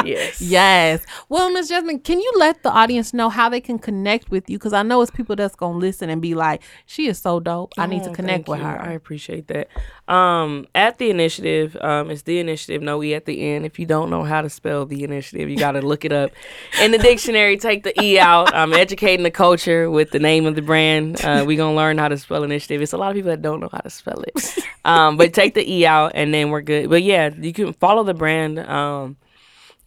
Yes. Yes. Well, Miss Jasmine, can you let the audience know how they can connect with you? Because I know it's people that's gonna listen and be like, "She is so dope. I need to Oh, connect with you. her." I appreciate that. Um, at the Initiativ, um, it's the Initiativ. No e at the end. If you don't know how to spell the initiative, you got to look it up in the dictionary. Take the e out. I'm educating the culture with the name of the brand. Uh, we gonna learn how to spell initiative. It's a lot of people that don't know how to spell it. Um, but take the e out, and then we're good. But yeah, you can follow the brand. Um,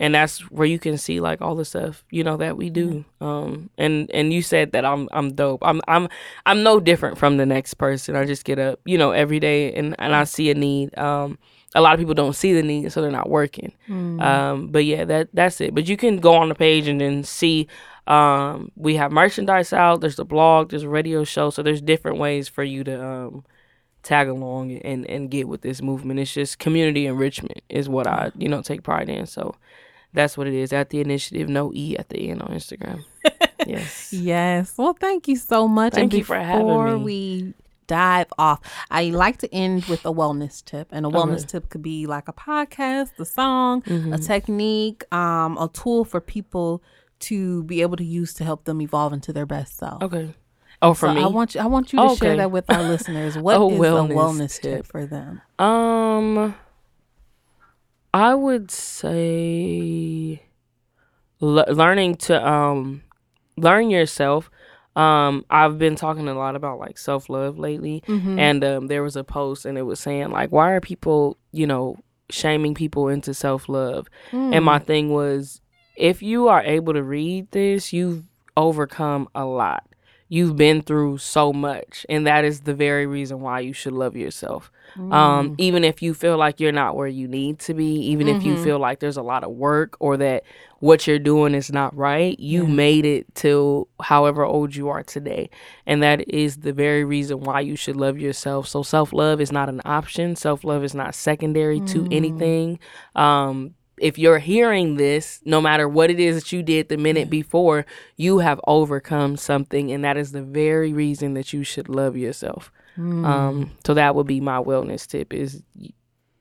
and that's where you can see like all the stuff you know that we do. Um and and you said that i'm i'm dope. I'm i'm i'm no different from the next person. I just get up you know every day and and i see a need. Um a lot of people don't see the need so they're not working. Um but yeah that that's it. But you can go on the page and then see um we have merchandise out. There's a blog there's a radio show. So there's different ways for you to um tag along and and get with this movement. It's just community enrichment is what i you know take pride in. So that's what it is at the Initiativ no e at the end on instagram yes Yes. Well, thank you so much. Thank and you for having before me. we dive off, I like to end with a wellness tip, and a wellness Okay. tip could be like a podcast, a song, a Mhm. technique, um, a tool for people to be able to use to help them evolve into their best self. okay oh for so me I want you. I want you to share that with our listeners. What A is wellness a wellness tip. tip. for them? Um, I would say le- learning to um learn yourself. Um, I've been talking a lot about like self love lately, Mm-hmm. and um, there was a post and it was saying like, why are people, you know, shaming people into self love? Mm. And my thing was, if you are able to read this, you've overcome a lot. You've been through so much, and that is the very reason why you should love yourself. Mm. Um, even if you feel like you're not where you need to be, even if you Mhm. feel like there's a lot of work or that what you're doing is not right, you Yeah. made it to however old you are today. And that is the very reason why you should love yourself. So self love is not an option. Self love is not secondary to Mm. anything. Um, if you're hearing this, no matter what it is that you did the minute before, you have overcome something, and that is the very reason that you should love yourself. Mm. Um, so that would be my wellness tip: is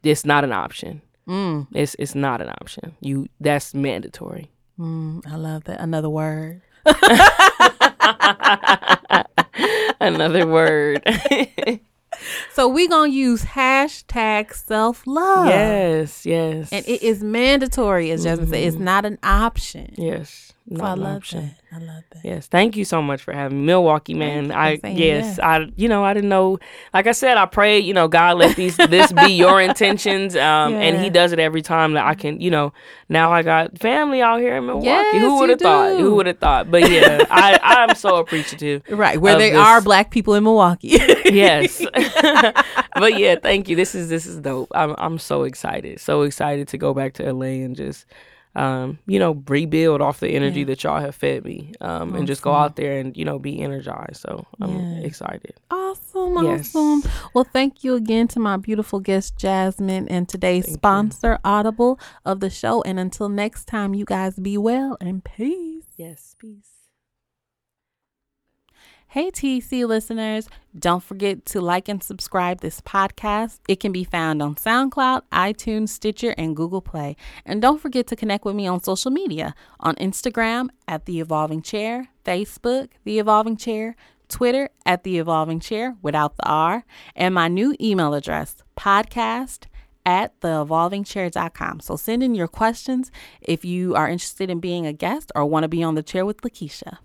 it's not an option. Mm. It's it's not an option. You that's mandatory. Mm. I love that. Another word. Another word. So we gonna use hashtag self love. yes, yes, And it is mandatory, as Jasmine said. It's mm-hmm. not an option. yes. I love option. that. I love that. Yes, thank you so much for having me. Milwaukee, man. I yes. I you know I didn't know. Like I said, I pray you know God let these this be your intentions, um, and He does it every time that I can. You know, now I got family out here in Milwaukee. Yes, Who would have thought? Who would have thought? But yeah, I I'm so appreciative. Right, where there this- are black people in Milwaukee. Yes, but yeah, thank you. This is this is dope. I'm I'm so excited, so excited to go back to LA and just um, you know, rebuild off the energy yeah. that y'all have fed me, um, awesome. and just go out there and you know be energized. So I'm yeah. excited. Awesome, yes. awesome. Well, thank you again to my beautiful guest Jasmine and today's thank sponsor you. Audible of the show. And until next time, you guys be well and peace. Yes, peace. Hey, TC listeners, don't forget to like and subscribe this podcast. It can be found on SoundCloud, iTunes, Stitcher, and Google Play. And don't forget to connect with me on social media on Instagram at The Evolving Chair, Facebook, The Evolving Chair, Twitter at The Evolving Chair without the R, and my new email address, podcast at theevolvingchair.com. So send in your questions if you are interested in being a guest or want to be on the chair with Lakiesha.